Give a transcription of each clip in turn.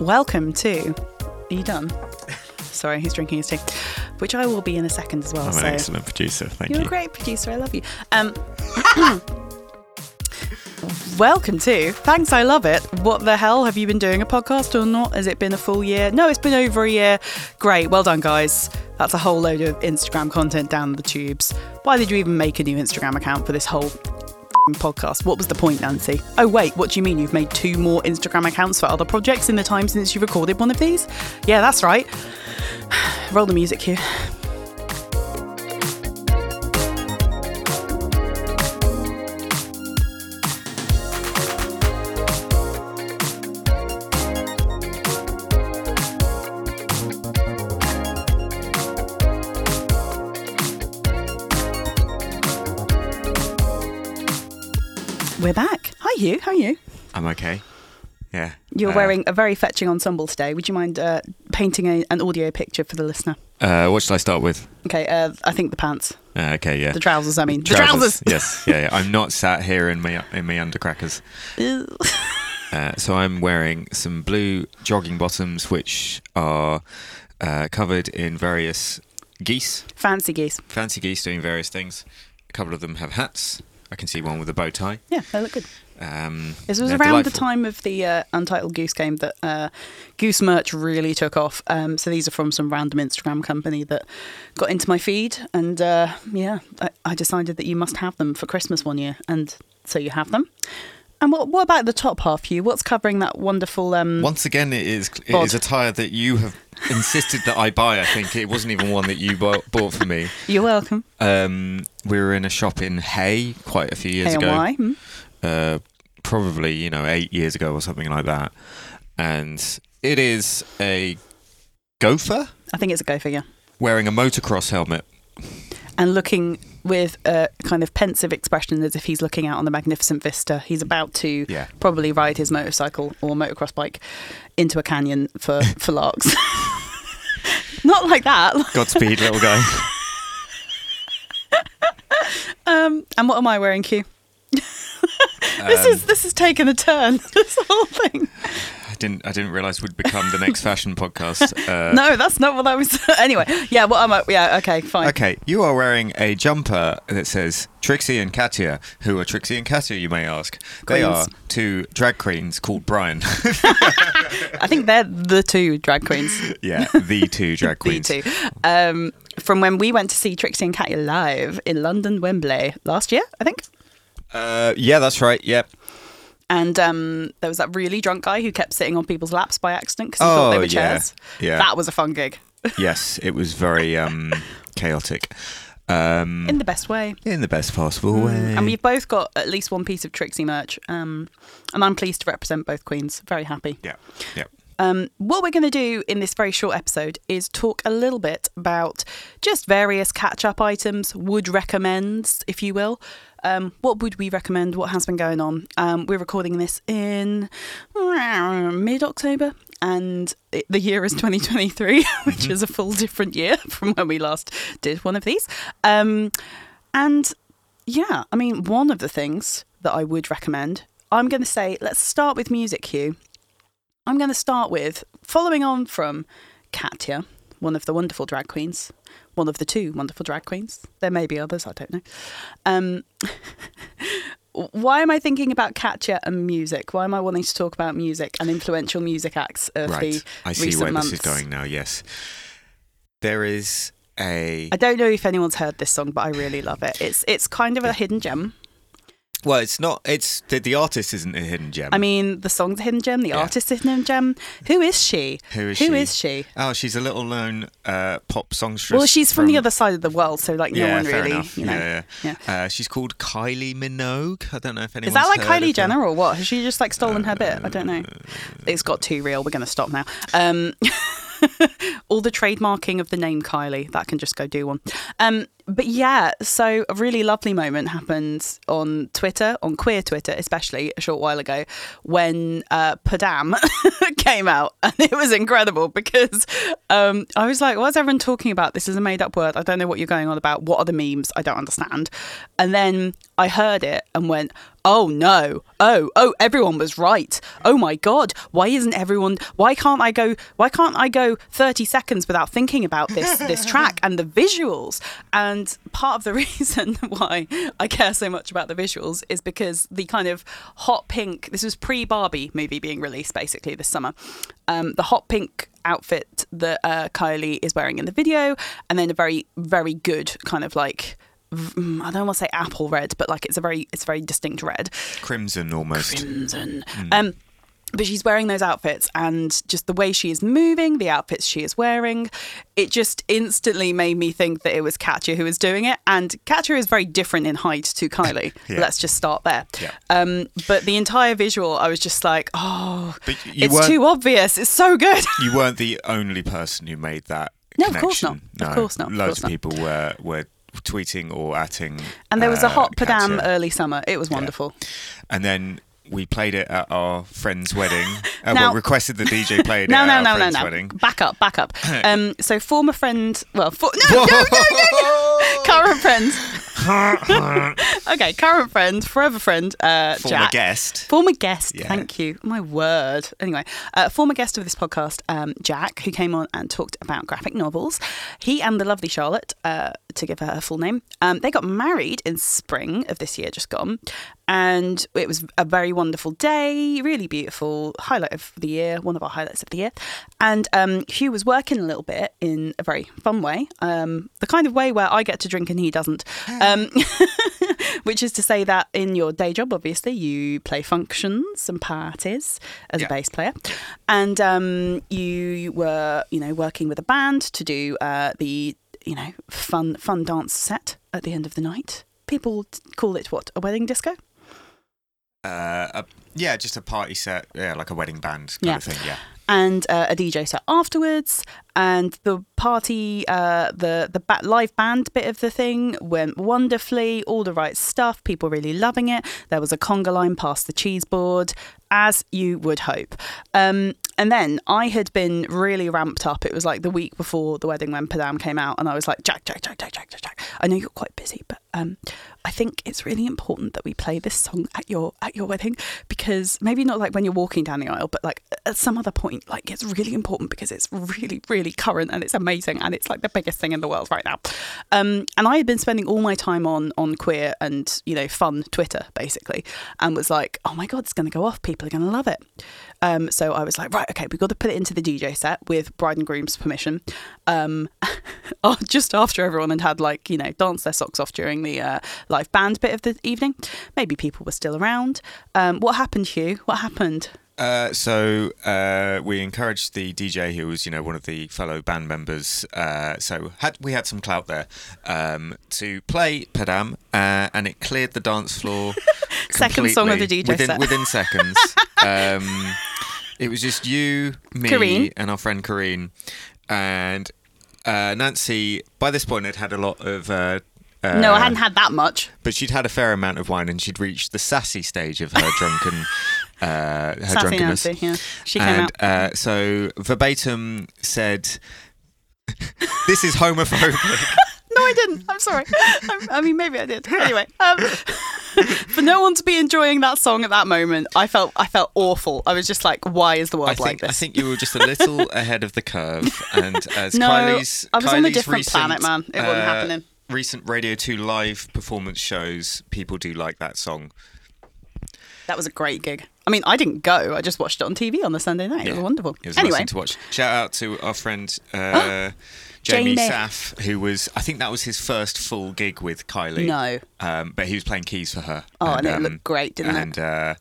welcome to. Are you done? Sorry, he's drinking his tea, which I will be in a second as well. I'm so an excellent producer. Thank you're you. a great producer. I love you. Um, welcome to. Thanks, I love it. What the hell have you been doing a podcast or not? Has it been a full year? No, it's been over a year. Great, well done, guys. That's a whole load of Instagram content down the tubes. Why did you even make a new Instagram account for this whole podcast? What was the point, Nancy? Oh wait, what do you mean you've made two more Instagram accounts for other projects in the time since you recorded one of these? Yeah, that's right. Roll the music cue. Huw. How are you? I'm okay. Yeah. You're Uh, wearing a very fetching ensemble today. Would you mind uh, painting a, an audio picture for the listener? Uh, what should I start with? Okay, uh, I think the pants, Uh, okay, yeah. the trousers. I mean, the trousers. yes, yeah, yeah. I'm not sat here in my in my undercrackers. Uh, so I'm wearing some blue jogging bottoms, which are uh, covered in various geese, Fancy geese. fancy geese doing various things. A couple of them have hats. I can see one with a bow tie. Yeah, they look good. Um, This was around the time of the uh, Untitled Goose Game that uh, Goose merch really took off. Um, so these are from some random Instagram company that got into my feed, and uh, yeah, I, I decided that you must have them for Christmas one year, and so you have them. And what, what about the top half, you? What's covering that wonderful? Um, Once again, it is it Bod. is attire that you have insisted that I buy. I think it wasn't even one that you bought, bought for me. You're welcome. Um, we were in a shop in Hay quite a few years ago. why? Uh, probably you know eight years ago or something like that. And it is a gopher I think it's a gopher, figure. wearing a motocross helmet. and looking with a kind of pensive expression as if he's looking out on the magnificent vista. He's about to Yeah. probably ride his motorcycle or motocross bike into a canyon for, for larks. Not like that. Godspeed, little guy. Um, and what am I wearing, Q? This Um, is this has taken a turn. This whole thing. I didn't I didn't realize we'd become the next fashion podcast. Uh, No, that's not what I was. anyway, yeah. What am I? Yeah. Okay. Fine. Okay, you are wearing a jumper that says Trixie and Katya. Who are Trixie and Katya, you may ask? They are two drag queens called Brian. I think they're the two drag queens. yeah, the two drag queens. The two. Um, from when we went to see Trixie and Katya live in London, Wembley last year, I think. Uh, yeah, that's right. Yep. And um, there was that really drunk guy who kept sitting on people's laps by accident because he thought they Oh, were yeah. chairs. Yeah. That was a fun gig yes, it was very um, chaotic. Um, in the best way. in the best possible way. And we've both got at least one piece of Trixie merch. Um, and I'm pleased to represent both queens. Very happy. yeah, yeah. Um, what we're going to do in this very short episode is talk a little bit about just various catch up items, would recommends, if you will. Um, what would we recommend? What has been going on? Um, we're recording this in mid October, and it, the year is 2023, which is a full different year from when we last did one of these. Um, and yeah, I mean, one of the things that I would recommend, I'm going to say, let's start with music cue. I'm going to start with following on from Katya, one of the wonderful drag queens, one of the two wonderful drag queens. There may be others, I don't know. Um, why am I thinking about Katya and music? Why am I wanting to talk about music and influential music acts of Right. the I see recent where months? this is going now. Yes, there is a. I don't know if anyone's heard this song, but I really love it. It's it's kind of a hidden gem. Well, it's not. It's the, the artist isn't a hidden gem. I mean, the song's a hidden gem, the Yeah. artist is a hidden gem. Who is she? Who is Who she? is she? oh, she's a little known uh, pop songstress. Well, she's from, the other side of the world, so like no yeah, one really, you know. yeah, yeah. yeah. Uh, she's called Kylie Minogue. I don't know if anyone. Is that like Kylie Jenner her. or what? Has she just like stolen her bit? I don't know. It's got too real. We're going to stop now. Um, all the trademarking of the name Kylie that can just go do one. Um, but yeah, so a really lovely moment happened on Twitter, on queer Twitter, especially a short while ago, when uh, Padam came out, and it was incredible because um, I was like, "What's everyone talking about? This is a made-up word. I don't know what you're going on about. What are the memes? I don't understand." And then I heard it and went, oh no oh oh everyone was right oh my god why isn't everyone why can't i go why can't i go 30 seconds without thinking about this this track and the visuals and part of the reason why i care so much about the visuals is because the kind of hot pink this was pre barbie movie being released basically this summer um, the hot pink outfit that uh, kylie is wearing in the video and then a very very good kind of like I don't want to say apple red, but like it's a very it's a very distinct red, Crimson almost. crimson. Um, but she's wearing those outfits, and just the way she is moving, the outfits she is wearing, it just instantly made me think that it was Katya who was doing it. And Katya is very different in height to Kylie. Yeah. Let's just start there. Yeah. Um, but the entire visual, I was just like, oh, it's too obvious. It's so good. You weren't the only person who made that. No, of course connection. not. Of course not. Of Loads of not. people were were tweeting or atting. And there was a uh, hot Padam Katya. early summer. It was wonderful. and then we played it at our friend's wedding. Uh, Now- well, requested the DJ played it No, at no, our no, no, friend's no. wedding. Back up, back up. Um, so former friend, well, for, no, no, no, no, no. current friend. okay, current friend, forever friend, uh, Former Jack. guest. Former guest, Yeah. thank you. My word. Anyway, uh, former guest of this podcast, um, Jack, who came on and talked about graphic novels. He and the lovely Charlotte, uh, to give her her full name, um, they got married in spring of this year, just gone. And it was a very wonderful day, really beautiful, highlight of the year, one of our highlights of the year. And um, Huw was working a little bit in a very fun way, um, the kind of way where I get to drink and he doesn't. Um, which is to say that in your day job, obviously, you play functions and parties as Yeah. a bass player, and um, you were, you know, working with a band to do uh, the, you know, fun fun dance set at the end of the night. People call it what a wedding disco. Uh, a, yeah, just a party set. Yeah, like a wedding band kind Yeah. of thing. Yeah. and uh, a DJ set afterwards. And the party, uh, the the live band bit of the thing went wonderfully. All the right stuff. People really loving it. There was a conga line past the cheese board, as you would hope. Um, and then I had been really ramped up. It was like the week before the wedding when Padam came out, and I was like, Jack, Jack, Jack, Jack, Jack, Jack, Jack. I know you're quite busy, but um, I think it's really important that we play this song at your at your wedding because maybe not like when you're walking down the aisle, but like at some other point, like it's really important because it's really, really current and it's amazing and it's like the biggest thing in the world right now. Um, and I had been spending all my time on on queer and you know fun Twitter basically, and was like, oh my god, it's going to go off. People are going to love it. Um, so I was like, right, okay, we've got to put it into the DJ set with bride and groom's permission. Um, just after everyone had had like you know danced their socks off during the uh, live band bit of the evening, maybe people were still around. Um, what happened, Huw? What happened? Uh, so uh, we encouraged the DJ, who was, you know, one of the fellow band members. Uh, so had we had some clout there um, to play Padam, uh, and it cleared the dance floor. Second song of the DJ within, set. within seconds. um, it was just you, me, and our friend Kareen, and uh, Nancy. By this point, had had a lot of. Uh, uh, no, I hadn't had that much. but she'd had a fair amount of wine, and she'd reached the sassy stage of her drunken, uh, her Sassy drunkenness. Nancy, yeah, she came and out. uh, so verbatim said, "This is homophobic." No, I didn't. I'm sorry. I, I mean, maybe I did. Anyway, um, for no one to be enjoying that song at that moment, I felt I felt awful. I was just like, why is the world I like think I think you were just a little ahead of the curve, and as No, Kylie's, I was on a different recent, planet, man. It wasn't uh, happening. Recent Radio Two live performance shows, people do like that song. That was a great gig. I mean, I didn't go. I just watched it on TV on the Sunday night. It was wonderful. It was anyway, to watch. Shout out to our friend uh, Jamie Jamie. Saff, who was I think that was his first full gig with Kylie. No. um, but he was playing keys for her. Oh, and it um, looked great, didn't it? and, uh,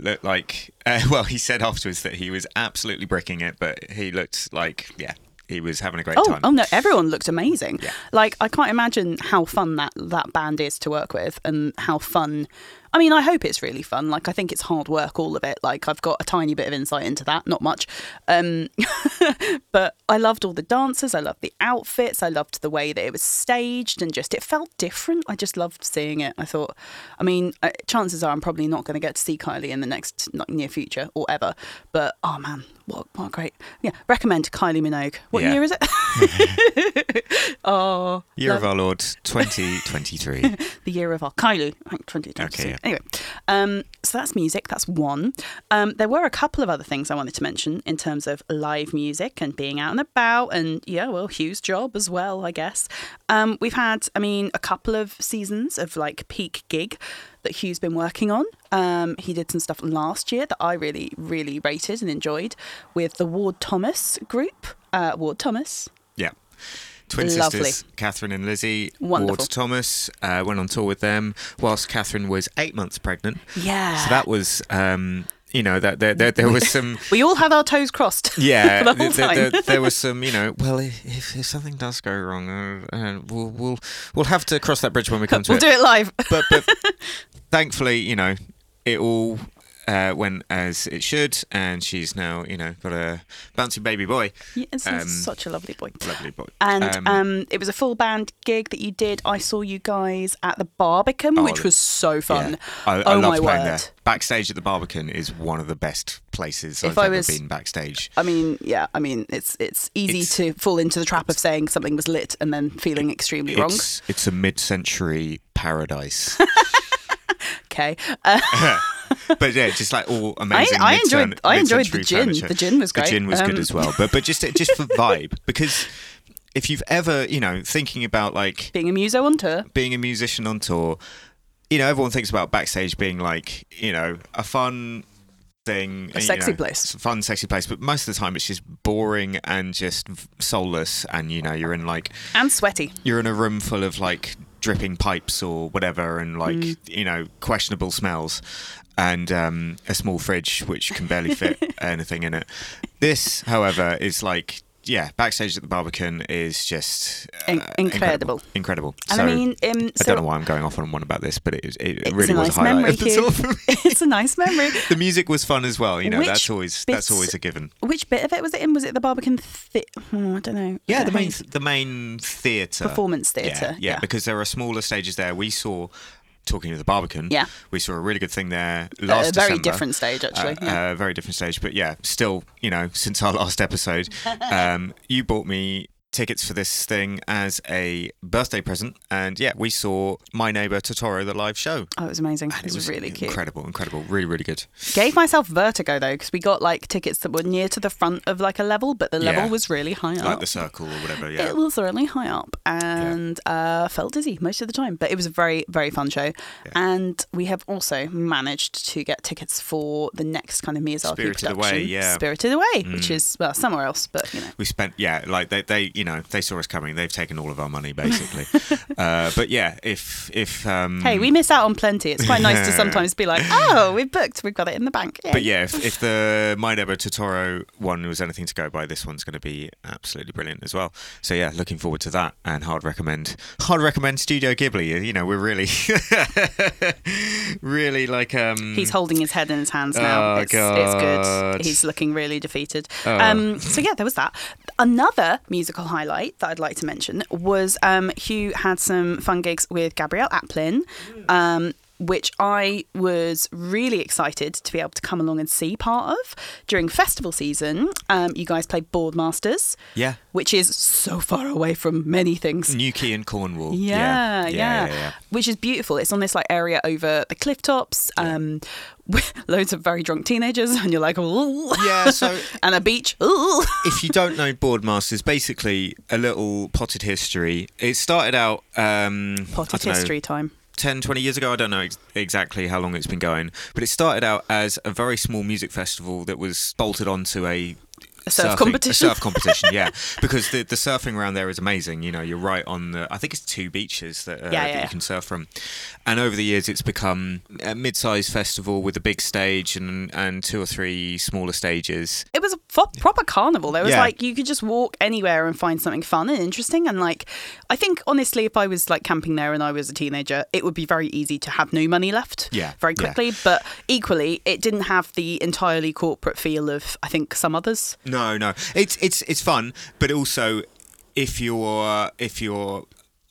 looked like uh, well, he said afterwards that he was absolutely bricking it, but he looked like yeah, he was having a great Oh, time. oh no! Everyone looked amazing. Yeah. Like I can't imagine how fun that that band is to work with, and how fun. I mean, I hope it's really fun. Like, I think it's hard work, all of it. Like, I've got a tiny bit of insight into that, not much. Um, but I loved all the dancers. I loved the outfits. I loved the way that it was staged and just it felt different. I just loved seeing it. I thought, I mean, uh, chances are I'm probably not going to get to see Kylie in the next near future or ever. But oh man, what what great yeah. Recommend Kylie Minogue. What Yeah. year is it? oh, Year love- of our Lord 2023. the year of our Kylie, I think 2022. Okay, yeah. Anyway, um, so that's music. That's one. Um, there were a couple of other things I wanted to mention in terms of live music and being out and about, and yeah, well, Huw's job as well, I guess. Um, we've had, I mean, a couple of seasons of like peak gig that Huw's been working on. Um, he did some stuff last year that I really, really rated and enjoyed with the Ward Thomas group. Uh, Ward Thomas. yeah. Twin Lovely. sisters, Catherine and Lizzie. Wonderful. Ward Thomas uh, went on tour with them whilst Catherine was eight months pregnant. Yeah. So that was, um, you know, that there, there, there was some. we all have our toes crossed. Yeah, the whole time. th- there was some, you know. Well, if, if something does go wrong, uh, uh, we'll we'll we'll have to cross that bridge when we come to it. we'll do it live. But but thankfully, you know, it all uh, went as it should, and she's now, you know, got a bouncy baby boy, Yeah, it's Um, such a lovely boy. lovely boy. And um, it was a full band gig that you did. I saw you guys at the Barbican, Oh, which was so fun. yeah. I, I oh loved my playing word! there. Backstage at the Barbican is one of the best places If I've I ever was- been backstage. I mean, yeah, I mean, it's it's easy It's- to fall into the trap of saying something was lit and then feeling extremely wrong. It's it's a mid-century paradise. Okay, uh, but yeah, just like all amazing. I mid-turn- enjoyed- I enjoyed the gin. furniture. The gin was great. The gin was good Um, as well. But but just just for vibe, because if you've ever you know thinking about like being a muso on tour. being a musician on tour, you know everyone thinks about backstage being like you know a fun thing, A you sexy know, place. it's a fun, sexy place. But most of the time, it's just boring and just soulless. And you know, you're in like And sweaty. you're in a room full of like dripping pipes or whatever and like Mm. you know questionable smells and um, a small fridge which can barely fit anything in it this however is like yeah backstage at the barbican is just uh, In- incredible. incredible so I mean, um, I don't know why I'm going off on one about this, but it, it really was nice a highlight memory, of the tour for me. it's a nice memory. The music was fun as well, you know. Which that's always that's always a given. Which bit of it was it in? Was it the Barbican? Thi- oh, I don't know. Yeah, the main the main theatre performance Yeah, theatre. yeah, because there are smaller stages there. We saw talking to the Barbican. Yeah. we saw a really good thing there Uh, last a very December. different stage, actually. Uh, yeah. uh, very different stage, but yeah, still, you know, since our last episode, um, you bought me tickets for this thing as a birthday present, and yeah, we saw My Neighbor Totoro, the live show. oh, it was amazing. And It was, really cute. incredible, incredible, really, really good. Gave myself vertigo though, because we got like tickets that were near to the front of like a level, but the level Yeah. was really high Like up. Like the circle or whatever. Yeah, It was really high up and uh, felt dizzy most of the time. But it was a very, very fun show. And we have also managed to get tickets for the next kind of Miyazaki Spirited Away, production, yeah. Spirited Away, which Mm. is well somewhere else, but you know. we spent yeah like they, they you know they saw us coming they've taken all of our money basically uh, but yeah if if um Hey, we miss out on plenty. It's quite nice to sometimes be like, oh, we've booked, we've got it in the bank. Yay. but yeah if, if the my neighbor totoro one was anything to go by this one's going to be absolutely brilliant as well so yeah looking forward to that and hard recommend hard recommend studio ghibli you know we're really really like um He's holding his head in his hands now. Oh, it's, it's good. He's looking really defeated. Oh. Um, so yeah, there was that. Another musical highlight that I'd like to mention was um, Huw had some fun gigs with Gabrielle Aplin. Um, which I was really excited to be able to come along and see part of during festival season. Um, you guys played Boardmasters, yeah which is so far away from many things. Newquay and Cornwall Yeah, yeah, yeah, yeah. Which is beautiful. It's on this like area over the cliff tops, um, loads of very drunk teenagers, and you're like, Ooh. Yeah, so- and a beach. Ooh. if you don't know Boardmasters, basically a little potted history. It started out um, Potted don't know, history time. 10, 20 years ago. I don't know ex- exactly how long it's been going, but it started out as a very small music festival that was bolted onto a A surf surfing- competition. A surf competition, yeah. Because the the surfing around there is amazing. You know, you're right on the. I think it's two beaches that, uh, Yeah, that yeah. you can surf from. And over the years, it's become a mid-sized festival with a big stage and and two or three smaller stages. It was proper carnival. There was Yeah. like you could just walk anywhere and find something fun and interesting. And like, I think honestly, if I was like camping there and I was a teenager, it would be very easy to have no money left. Yeah, very yeah. quickly. But equally, it didn't have the entirely corporate feel of I think some others. No, no. It's it's it's fun, but also if you're if you're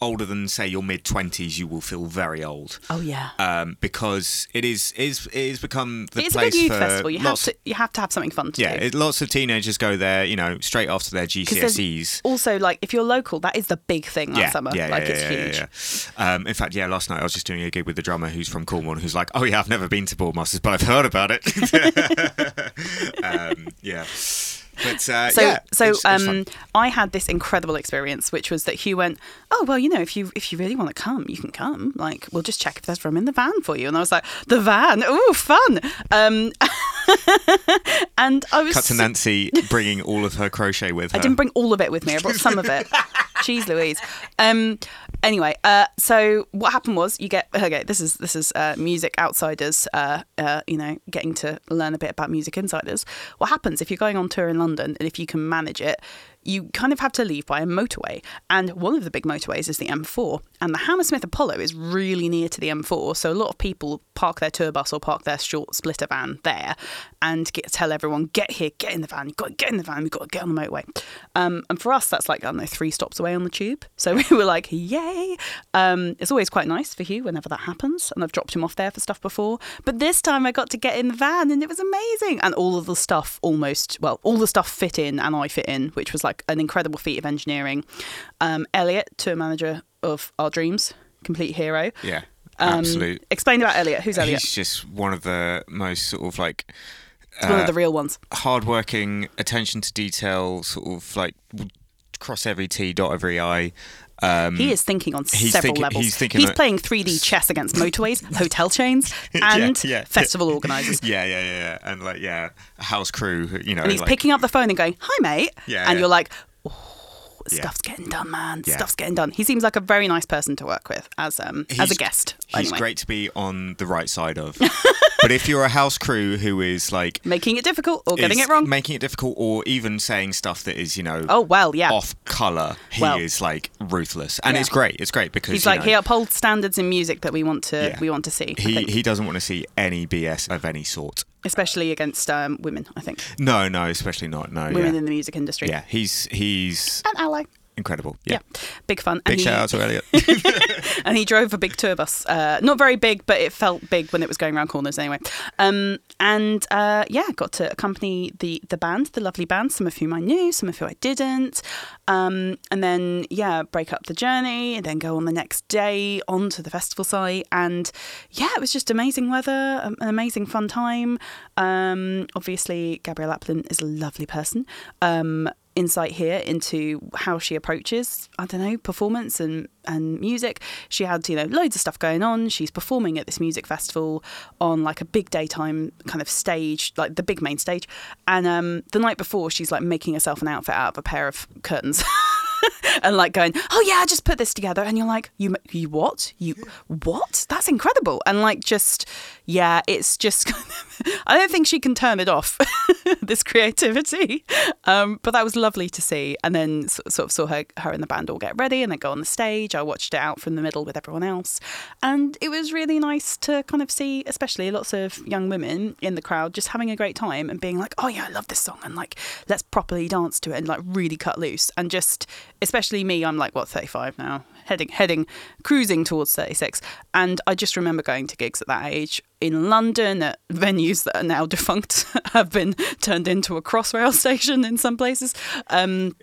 older than say your mid twenties, you will feel very old. Oh yeah. Um, because it is is it has become the it's a place big youth for festival. You have to you have to have something fun to yeah, do. it, lots of teenagers go there. You know, straight after their GCSEs. Also, like if you're local, that is the big thing that Yeah, summer. yeah, like yeah, it's yeah, huge. yeah, yeah. Um, in fact, yeah, last night I was just doing a gig with the drummer who's from Cornwall, who's like, "Oh yeah, I've never been to Boardmasters, but I've heard about it." um, yeah, but uh, So, yeah, so it's- it's um, I had this incredible experience, which was that Huw went, "Oh well, you know, if you if you really want to come, you can come. Like, we'll just check if there's room in the van for you." And I was like, "The van? Ooh, fun!" Um, and I was cut to Nancy bringing all of her crochet with her. I didn't bring all of it with me. I brought some of it. Jeez Louise. Um, anyway, uh, so what happened was you get okay. This is this is uh, music outsiders. Uh, uh, you know, getting to learn a bit about music insiders. What happens if you're going on tour in London and if you can manage it? You kind of have to leave by a motorway, and one of the big motorways is the M4, and the Hammersmith Apollo is really near to the M4. So a lot of people park their tour bus or park their short splitter van there, and get, tell everyone get here, get in the van. You've got to get in the van. We've got to get on the motorway. Um, and for us, that's like I don't know three stops away on the tube. So we were like, yay! Um, it's always quite nice for Huw whenever that happens, and I've dropped him off there for stuff before. But this time I got to get in the van, and it was amazing. And all of the stuff almost well, all the stuff fit in, and I fit in, which was like an incredible feat of engineering. Um, Elliot, tour manager of our dreams, complete hero. Yeah, Um, absolute. Explain about Elliot. Who's Elliot? He's just one of the most sort of like He's one uh, of the real ones. hardworking, attention to detail, sort of like cross every T, dot every I. Um, He is thinking on he's several thinking- levels. he's thinking that- playing 3D chess against motorways, hotel chains, and yeah, yeah. festival organisers. Yeah, yeah, yeah, yeah, and like yeah, a house crew. You know, And he's like, picking up the phone and going, "Hi, mate," Yeah, and yeah. you're like, "Oh, Yeah. stuff's getting done, man. Yeah. Stuff's getting done." He seems like a very nice person to work with as um as a guest. He's anyway. great to be on the right side of. but if you're a house crew who is like making it difficult or getting it wrong. making it difficult, or even saying stuff that is you know oh well, yeah. off color, he Well. is like ruthless, and Yeah. it's great. It's great because He's like know, he upholds standards in music that we want to we want to see. He he doesn't want to see any BS of any sort. Especially against um, women. I think No, no, especially not. No, women yeah. in the music industry. yeah, he's he's An ally. Incredible. Yeah. Yeah, Big fun. big and shout he, out to Elliot. and he drove a big tour bus. Uh, not very big, but it felt big when it was going around corners anyway. Um, and uh, yeah, got to accompany the the band, the lovely band, some of whom I knew, some of who I didn't. Um, and then yeah, break up the journey, and then go on the next day onto the festival site. And yeah, it was just amazing weather, um, an amazing fun time. Um, obviously, Gabrielle Aplin is a lovely person. Um, insight here into how she approaches I don't know performance and and music. She had you know loads of stuff going on. She's performing at this music festival on like a big daytime kind of stage like the big main stage. And um the night before she's like making herself an outfit out of a pair of curtains and like going, "Oh yeah, I just put this together," and you're like, "You you what? You what? That's incredible!" And like just yeah, it's just kind of, I don't think she can turn it off this creativity, um, but that was lovely to see. And then sort of saw her her and the band all get ready and then go on the stage. I watched it out from the middle with everyone else, and it was really nice to kind of see, especially lots of young women in the crowd just having a great time and being like, "Oh yeah, I love this song," and like let's properly dance to it and like really cut loose and just especially me i'm like what 35 now heading heading cruising towards 36 and i just remember going to gigs at that age in london at venues that are now defunct have been turned into a crossrail station in some places um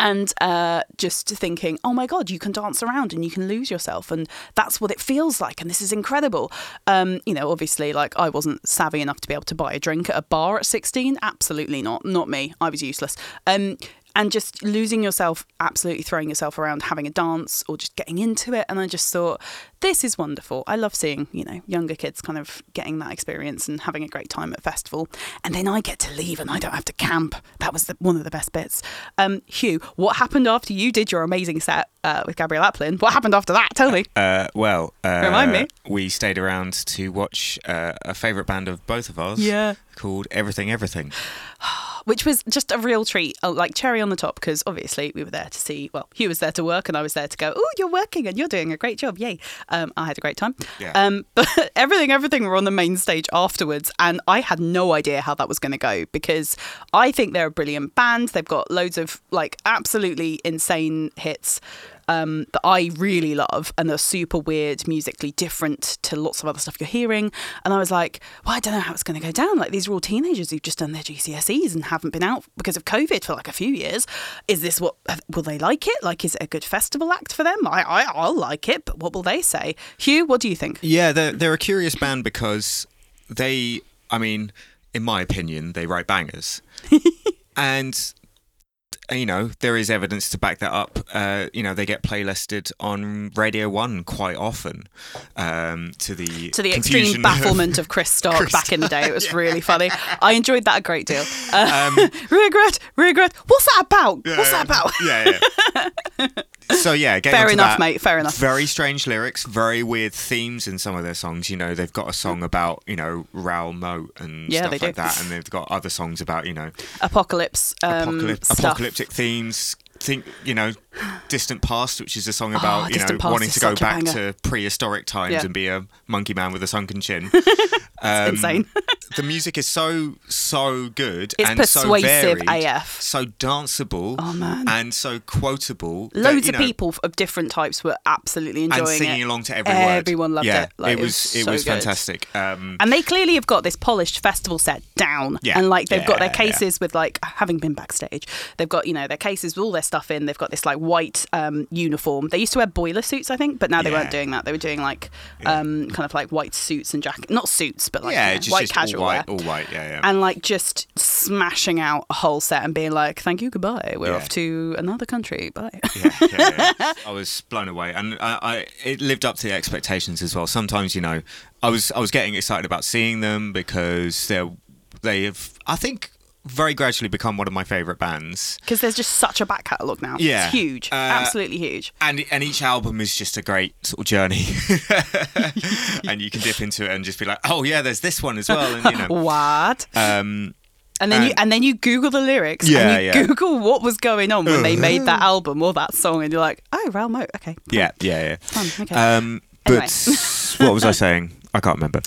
and uh, just thinking, oh my God, you can dance around and you can lose yourself. And that's what it feels like. And this is incredible. Um, you know, obviously, like I wasn't savvy enough to be able to buy a drink at a bar at 16. Absolutely not. Not me. I was useless. Um, and just losing yourself, absolutely throwing yourself around, having a dance or just getting into it. And I just thought, this is wonderful. I love seeing, you know, younger kids kind of getting that experience and having a great time at festival. And then I get to leave and I don't have to camp. That was the, one of the best bits. Um, Huw, what happened after you did your amazing set uh, with Gabrielle Aplin? What happened after that? Tell me. Uh, well, uh, Remind me. We stayed around to watch uh, a favourite band of both of ours. Yeah. Called Everything Everything. which was just a real treat, uh, like cherry on the top, because obviously we were there to see. Well, he was there to work, and I was there to go. Oh, you're working, and you're doing a great job! Yay! Um, I had a great time. Yeah. Um, but everything, everything were on the main stage afterwards, and I had no idea how that was going to go because I think they're a brilliant band. They've got loads of like absolutely insane hits um, that I really love and they're super weird, musically different to lots of other stuff you're hearing. And I was like, well, I don't know how it's going to go down. Like these are all teenagers who've just done their GCSEs and haven't been out because of COVID for like a few years. Is this what will they like it? Like, is it a good festival act for them? I, I I'll like it, but what will they say? Huw, what do you think? Yeah, they're they're a curious band because they, I mean, in my opinion, they write bangers, and you know there is evidence to back that up. Uh, you know they get playlisted on Radio One quite often. Um, to the To the confusion extreme bafflement of Chris Stark Chris back in the day, it was really funny. I enjoyed that a great deal. Uh, Um, regret, regret. What's that about? What's that about? yeah, yeah. So yeah, getting Fair enough, that, mate. Fair enough. Very strange lyrics, very weird themes in some of their songs. You know, they've got a song about you know Raoul Moat and Yeah, stuff like do. that, and they've got other songs about you know Apocalypse. Um, apocalyp- apocalyptic themes. Think you know, distant past, which is a song about you know Oh, wanting to go back to prehistoric times Yeah. and be a monkey man with a sunken chin. Um, insane. the music is so so good It's and so varied, AF. so danceable, Oh, man. and so quotable. that, Loads you of know, people of different types were absolutely enjoying and singing it. along to every word. Everyone loved yeah, it. Like, it was it so was fantastic. Um, And they clearly have got this polished festival set down. Yeah. And like they've got their cases with like having been backstage, they've got, you know, their cases with all their stuff in. They've got this like white um, uniform. They used to wear boiler suits, I think, but now they Yeah. weren't doing that. They were doing like um, kind of like white suits and jacket not suits, but like yeah, you know, just, white just casual all white, wear. all white. Yeah, yeah. and like just smashing out a whole set and being like, "Thank you, goodbye. We're Yeah. off to another country. Bye." yeah, yeah, yeah. I was blown away, and I, I it lived up to the expectations as well. Sometimes, you know, I was I was getting excited about seeing them because they're they have I think very gradually become one of my favorite bands. Because there's just such a back catalogue now. Yeah. It's huge. Uh, Absolutely huge. And and each album is just a great sort of journey, and you can dip into it and just be like, oh yeah, there's this one as well, and you know, What? um, And then you and- and then you Google the lyrics Yeah, and you yeah. Google what was going on when they made that album or that song, and you're like, oh, Raoul Moat. Okay, yeah, yeah, yeah. fun. Okay. Um, Anyway. but what was I saying? I can't remember.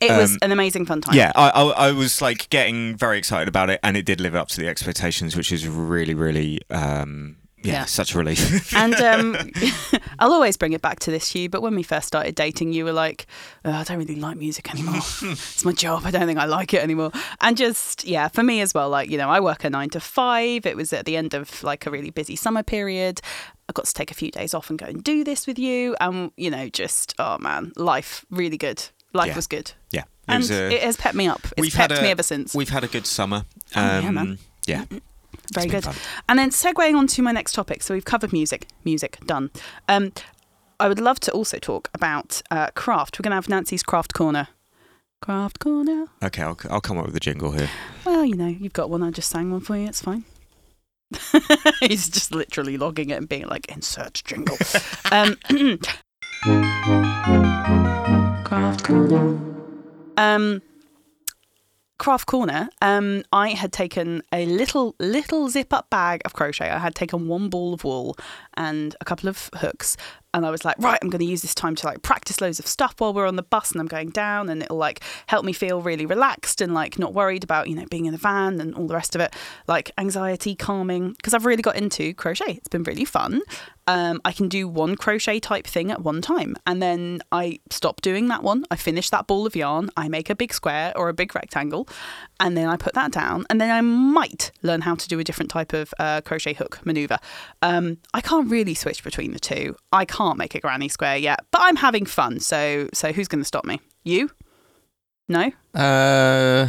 it was um, an amazing fun time. Yeah, I, I, I was like getting very excited about it, and it did live up to the expectations, which is really, really, um, yeah, Yeah. such a relief. And um, I'll always bring it back to this, Huw. But when we first started dating, you were like, oh, I don't really like music anymore. it's my job. I don't think I like it anymore. And just, yeah, for me as well, like, you know, I work a nine to five. It was at the end of like a really busy summer period. I got to take a few days off and go and do this with you. And, you know, just, oh man, life really good. Life Yeah. was good. yeah, it And was a- it has pepped me up. It's we've pepped had a, me ever since. We've had a good summer. Oh, yeah, Um, man. yeah, Very good. fun. And then segueing on to my next topic. So we've covered music, music done. Um, I would love to also talk about uh, craft. We're going to have Nancy's craft corner. Craft corner. Okay, I'll, I'll come up with a jingle here. Well, you know, you've got one. I just sang one for you. It's fine. He's just literally logging it and being like, insert jingle. um, craft corner. Um, craft corner. Um, I had taken a little little zip up bag of crochet. I had taken one ball of wool and a couple of hooks, and I was like, right, I'm going to use this time to like practice loads of stuff while we're on the bus and I'm going down, and it'll like help me feel really relaxed and like not worried about you know being in the van and all the rest of it, like anxiety calming. Because I've really got into crochet. It's been really fun. Um, I can do one crochet type thing at one time, and then I stop doing that one. I finish that ball of yarn. I make a big square or a big rectangle, and then I put that down, and then I might learn how to do a different type of uh, crochet hook maneuver. Um, I can't really switch between the two. I can't make a granny square yet, but I'm having fun. So, so who's going to stop me? You? No, Uh,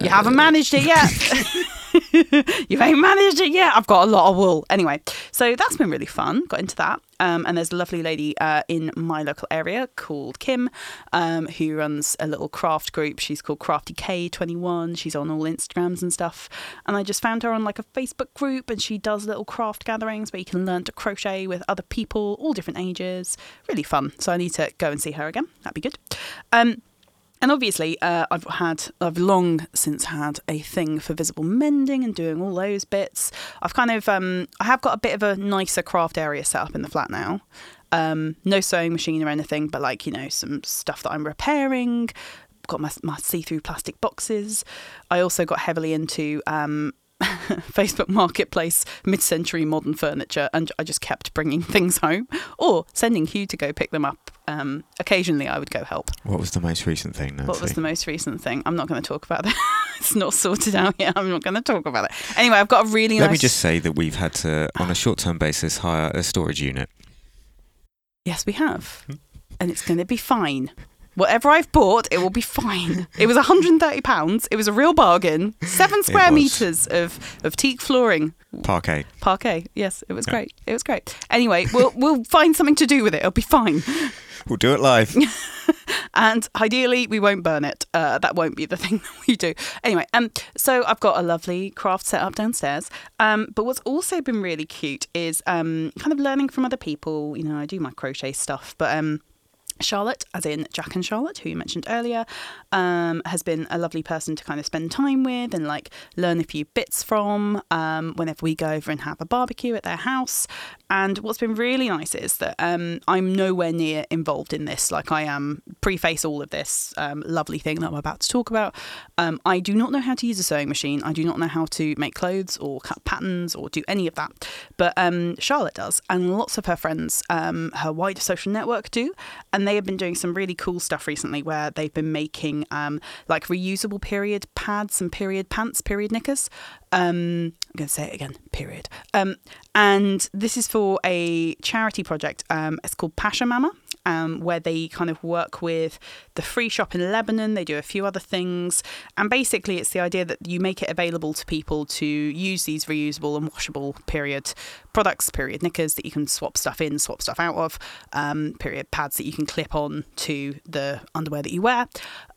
you haven't managed it yet. you ain't managed it yet. I've got a lot of wool. Anyway, so that's been really fun. Got into that. Um, and there's a lovely lady uh, in my local area called Kim, um, who runs a little craft group. She's called Crafty K21. She's on all Instagrams and stuff. And I just found her on like a Facebook group, and she does little craft gatherings where you can learn to crochet with other people, all different ages. Really fun. So I need to go and see her again. That'd be good. Um, and obviously, uh, I've had, I've long since had a thing for visible mending and doing all those bits. I've kind of, um, I have got a bit of a nicer craft area set up in the flat now. Um, no sewing machine or anything, but like you know, some stuff that I'm repairing. Got my, my see-through plastic boxes. I also got heavily into um, Facebook Marketplace mid century modern furniture, and I just kept bringing things home or sending Huw to go pick them up. Um, occasionally, I would go help. What was the most recent thing, Nancy? What was the most recent thing? I'm not going to talk about that. it's not sorted out yet. I'm not going to talk about it. Anyway, I've got a really Let nice. me just say that we've had to, on a short term basis, hire a storage unit. Yes, we have. And it's going to be fine. Whatever I've bought, it will be fine. It was £130. It was a real bargain. Seven square metres of, of teak flooring. Parquet. Parquet. Yes, it was Yeah. great. It was great. Anyway, we'll we'll find something to do with it. It'll be fine. We'll do it live. And ideally, we won't burn it. Uh, that won't be the thing that we do. Anyway, um, so I've got a lovely craft set up downstairs. Um, but what's also been really cute is um, kind of learning from other people. You know, I do my crochet stuff, but um. Charlotte, as in Jack and Charlotte, who you mentioned earlier, um, has been a lovely person to kind of spend time with and like learn a few bits from um, whenever we go over and have a barbecue at their house. And what's been really nice is that um, I'm nowhere near involved in this. Like I am preface all of this um, lovely thing that I'm about to talk about. Um, I do not know how to use a sewing machine. I do not know how to make clothes or cut patterns or do any of that. But um, Charlotte does, and lots of her friends, her wider social network do. And they have been doing some really cool stuff recently where they've been making um, like reusable period pads and period pants, period knickers. Um, I'm going to say it again, period. Um, and this is for a charity project. Um, it's called Pachamama, um, where they kind of work with the free shop in Lebanon. They do a few other things. And basically, it's the idea that you make it available to people to use these reusable and washable period products, period knickers that you can swap stuff in, swap stuff out of, um, period pads that you can clip on to the underwear that you wear.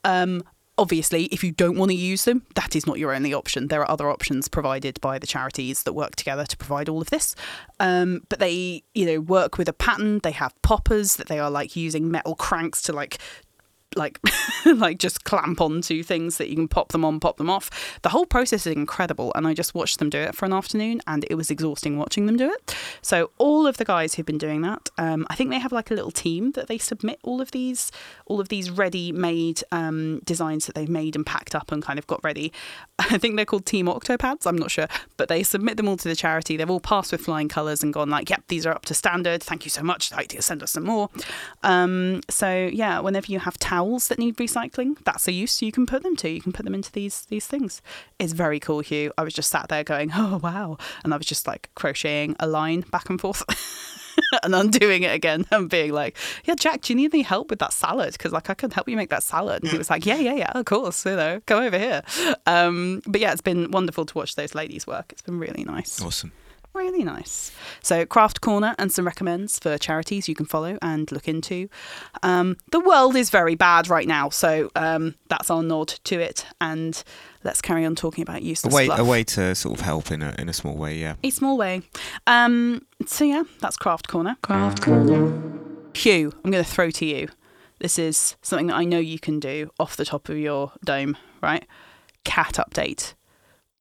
Um, obviously, if you don't want to use them, that is not your only option. There are other options provided by the charities that work together to provide all of this. Um, but they, you know, work with a pattern. They have poppers that they are like using metal cranks to like like like just clamp onto things that you can pop them on pop them off. The whole process is incredible and i just watched them do it for an afternoon and it was exhausting watching them do it. So all of the guys who've been doing that um, i think they have like a little team that they submit all of these all of these ready made um, designs that they've made and packed up and kind of got ready. I think they're called team octopads i'm not sure but they submit them all to the charity. They've all passed with flying colours and gone like yep these are up to standard. Thank you so much. Like send us some more. Um, so yeah, whenever you have towels that need recycling, that's a use you can put them to. You can put them into these these things. It's very cool, Huw. I was just sat there going, oh wow, and I was just like crocheting a line back and forth. and undoing it again and being like, "Yeah, Jack, do you need any help with that salad? Because like I can help you make that salad." And he was like, "Yeah, yeah, yeah, of course, you know, go over here." Um, but yeah, it's been wonderful to watch those ladies work. It's been really nice. Awesome. Really nice. So, Craft Corner and some recommends for charities you can follow and look into. Um, the world is very bad right now, so um, that's our nod to it. And let's carry on talking about A useless way, fluff. a way to sort of help in a in a small way. Yeah. A small way. Um, so, yeah, that's Craft Corner. Craft Corner. Huw, I'm going to throw to you. This is something that I know you can do off the top of your dome, right? Cat update.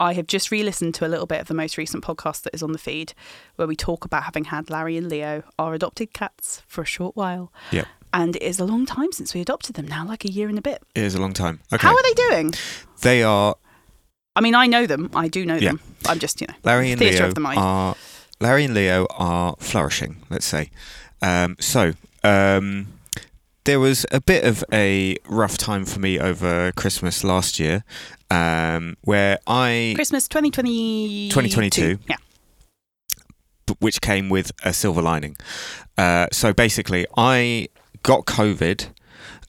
I have just re listened to a little bit of the most recent podcast that is on the feed where we talk about having had Larry and Leo, our adopted cats, for a short while. Yep. And it is a long time since we adopted them now, like a year and a bit. It is a long time. Okay. How are they doing? They are I mean, I know them. I do know Yeah. them. I'm just, you know, Larry and theatre Leo of the mind. are Larry and Leo are flourishing. Let's say. Um, so um, there was a bit of a rough time for me over Christmas last year, um, where I Christmas 2020... 2022. Yeah. which came with a silver lining. Uh, so basically, I got COVID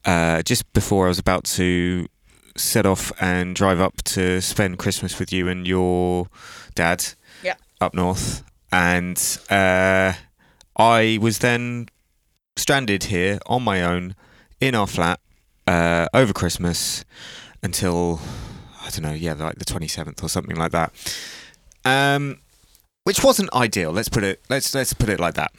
uh, just before I was about to set off and drive up to spend Christmas with you and your dad Yeah. up north. And uh, I was then stranded here on my own in our flat uh, over Christmas until I don't know, yeah, like the twenty seventh or something like that. Um, which wasn't ideal. Let's put it let's let's put it like that.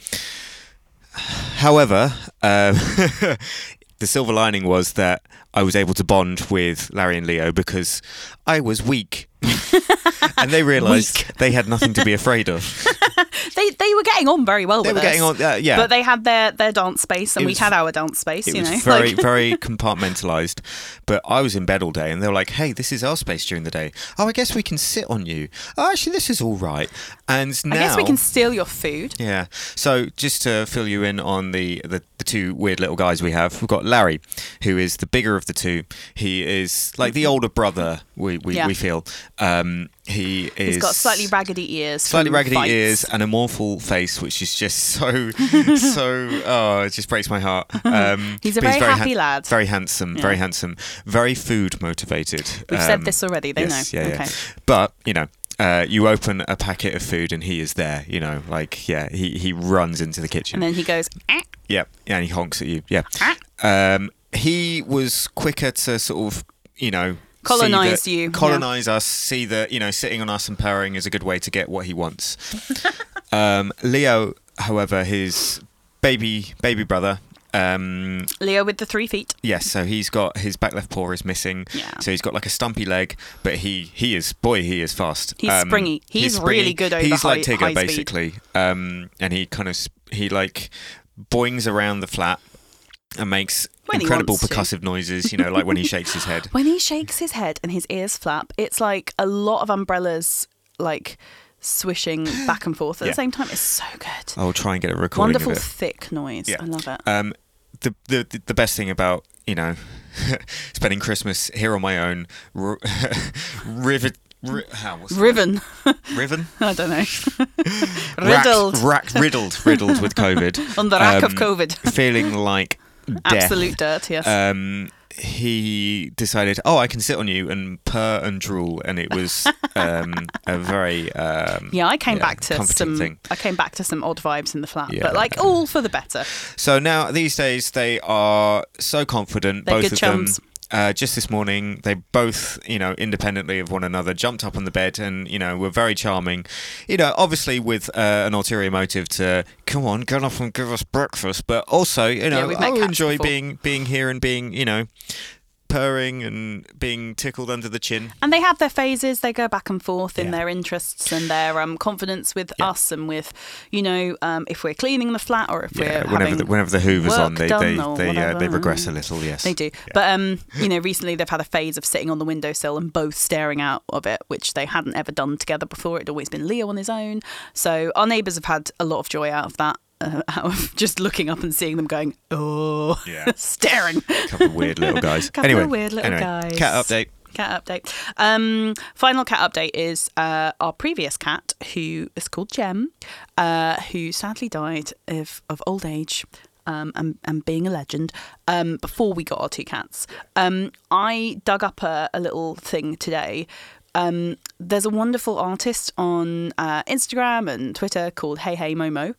However, um, the silver lining was that I was able to bond with Larry and Leo because I was weak. and they realised they had nothing to be afraid of. they they were getting on very well They with were getting us. on, uh, yeah. But they had their, their dance space and we had our dance space, it you was know. very, like- very compartmentalized. But I was in bed all day, and they were like, "Hey, this is our space during the day. Oh, I guess we can sit on you. Oh, actually, this is all right." And now, I guess we can steal your food. Yeah. So just to fill you in on the, the, the two weird little guys we have, we've got Larry, who is the bigger of the two. He is like the older brother. We we, Yeah. we feel. Um, he is He's got slightly raggedy ears. slightly raggedy fights. ears and a mournful face, which is just so so. Oh, it just breaks my heart. Um, He's a but very happy lad. Very handsome. Very handsome. Very food motivated. We've Um, said this already, they yes, know. Yeah, okay. yeah. But you know, uh, you open a packet of food and he is there. You know, like yeah, he he runs into the kitchen. And then he goes, "Eh." yeah, yeah, and he honks at you. Yeah. Ah. Um, he was quicker to sort of you know. Colonise that- you, yeah. colonize us. See that you know, sitting on us and purring is a good way to get what he wants. um, Leo, however, his baby baby brother. Um, Leo with the three feet. Yes, so he's got his back left paw is missing. Yeah. So he's got like a stumpy leg, but he he is boy he is fast. Um, He's springy. He's really good over He's like high- Tigger high speed. basically, um, and he kind of he like boings around the flat and makes When incredible wants to. percussive noises. You know, like when he shakes his head. When he shakes his head and his ears flap, it's like a lot of umbrellas like swishing back and forth at Yeah. the same time. It's so good. I'll try and get a recording Wonderful of thick noise. Yeah. I love it. Um, the, the the best thing about you know spending Christmas here on my own, r- rivet. Ri- how? Riven. Riven? I don't know. Riddled racked, riddled, riddled with COVID. on the rack of Um, COVID. feeling like death. Absolute dirt, yes. Um, he decided, oh, I can sit on you and purr and drool, and it was um, a very um, yeah, I came yeah, back to some. thing. I came back to some odd vibes in the flat, Yeah. but like all for the better. So now these days they are so confident, They're both of chums. them. Uh, just this morning, they both, you know, independently of one another, jumped up on the bed and, you know, were very charming. You know, obviously with uh, an ulterior motive to come on, get up and give us breakfast, but also, you know, we've I enjoy before. being being here and being, you know, purring and being tickled under the chin. And they have their phases. They go back and forth in Yeah. their interests and their um, confidence with Yeah. us and with, you know, um, if we're cleaning the flat or if Yeah, we're whenever the, whenever the Hoover's on, they they they, uh, they regress a little. Yes, They do. But um, you know, recently they've had a phase of sitting on the windowsill and both staring out of it, which they hadn't ever done together before. It'd always been Leo on his own. So our neighbours have had a lot of joy out of that. Uh, out of just looking up and seeing them going, oh, Yeah. staring. A couple of weird little guys. A couple anyway, of weird little anyway, guys. Cat update. Cat update. Um, final cat update is uh, our previous cat, who is called Gem, uh, who sadly died of, of old age. Um, and, and being a legend um, before we got our two cats. Um, I dug up a, a little thing today. Um, there's a wonderful artist on uh, Instagram and Twitter called Hey Hey Momo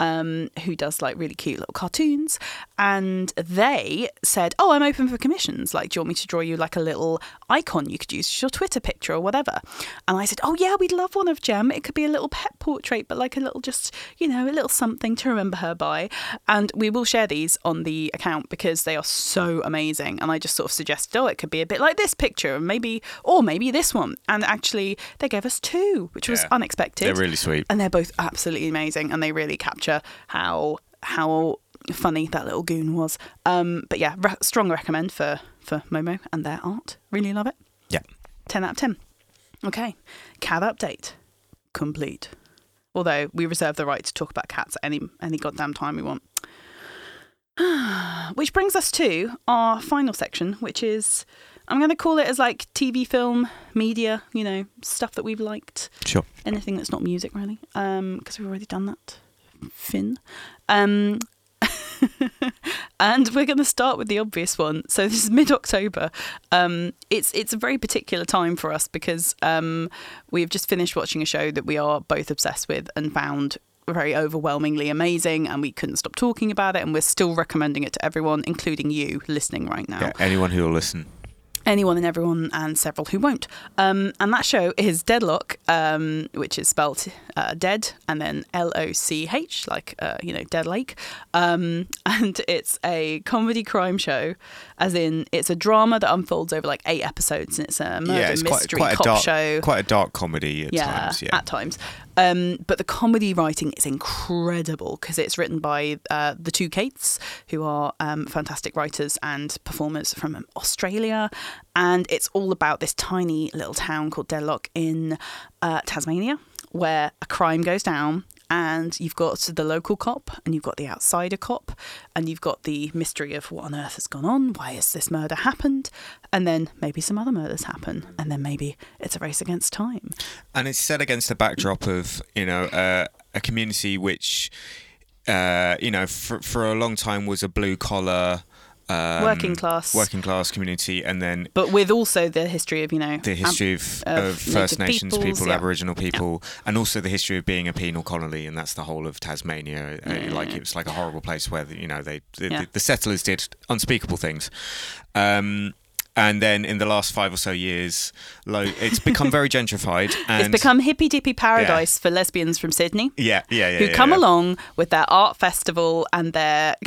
um, who does like really cute little cartoons. And they said, Oh, I'm open for commissions. Like, do you want me to draw you like a little icon you could use as your Twitter picture or whatever? And I said, Oh, yeah, we'd love one of Gem. It could be a little pet portrait, but like a little just, you know, a little something to remember her by. And we will share these on the account because they are so amazing. And I just sort of suggested, Oh, it could be a bit like this picture, and maybe, or maybe this one. And actually, they gave us two, which was unexpected They're really sweet. and they're both absolutely amazing and they really capture how how funny that little goon was. Um but yeah re- strong recommend for for momo and their art. Really love it. Yeah. 10 out of 10 okay cat update. Complete. Although we reserve the right to talk about cats at any any goddamn time we want. Which brings us to our final section which is i'm going to call it as like tv film media you know stuff that we've liked. Sure. anything that's not music really. Um because we've already done that finn. Um and we're going to start with the obvious one. So this is mid-october. Um it's it's a very particular time for us because um we've just finished watching a show that we are both obsessed with and found very overwhelmingly amazing and we couldn't stop talking about it and we're still recommending it to everyone including you listening right now. Yeah, anyone who will listen. Anyone and everyone and several who won't. Um, and that show is Deadloch, um, which is spelled uh, dead and then L O C H, like, uh, you know, Dead Lake. Um, and it's a comedy crime show, as in it's a drama that unfolds over like eight episodes and it's a murder yeah, it's mystery quite a cop dark, show. quite a dark comedy at yeah, times. Yeah, at times. Um, but the comedy writing is incredible because it's written by uh, the two Kates, who are um, fantastic writers and performers from Australia. And it's all about this tiny little town called Deadloch in uh, Tasmania, where a crime goes down. And you've got the local cop, and you've got the outsider cop, and you've got the mystery of what on earth has gone on. Why has this murder happened? And then maybe some other murders happen, and then maybe it's a race against time. and it's set against the backdrop of you know uh, a community which uh, you know for for a long time was a blue collar. Um, Working class. working class community, and then but with also the history of you know the history of, of of First Nations peoples, people, yeah. Aboriginal people, and also the history of being a penal colony, and that's the whole of Tasmania. Uh, Like it was like a horrible place where you know they the, Yeah. the, the settlers did unspeakable things. Um, and then in the last five or so years, lo- it's become very gentrified. And it's become hippy dippy paradise for lesbians from Sydney yeah, yeah, yeah, who yeah, come yeah. along with their art festival and their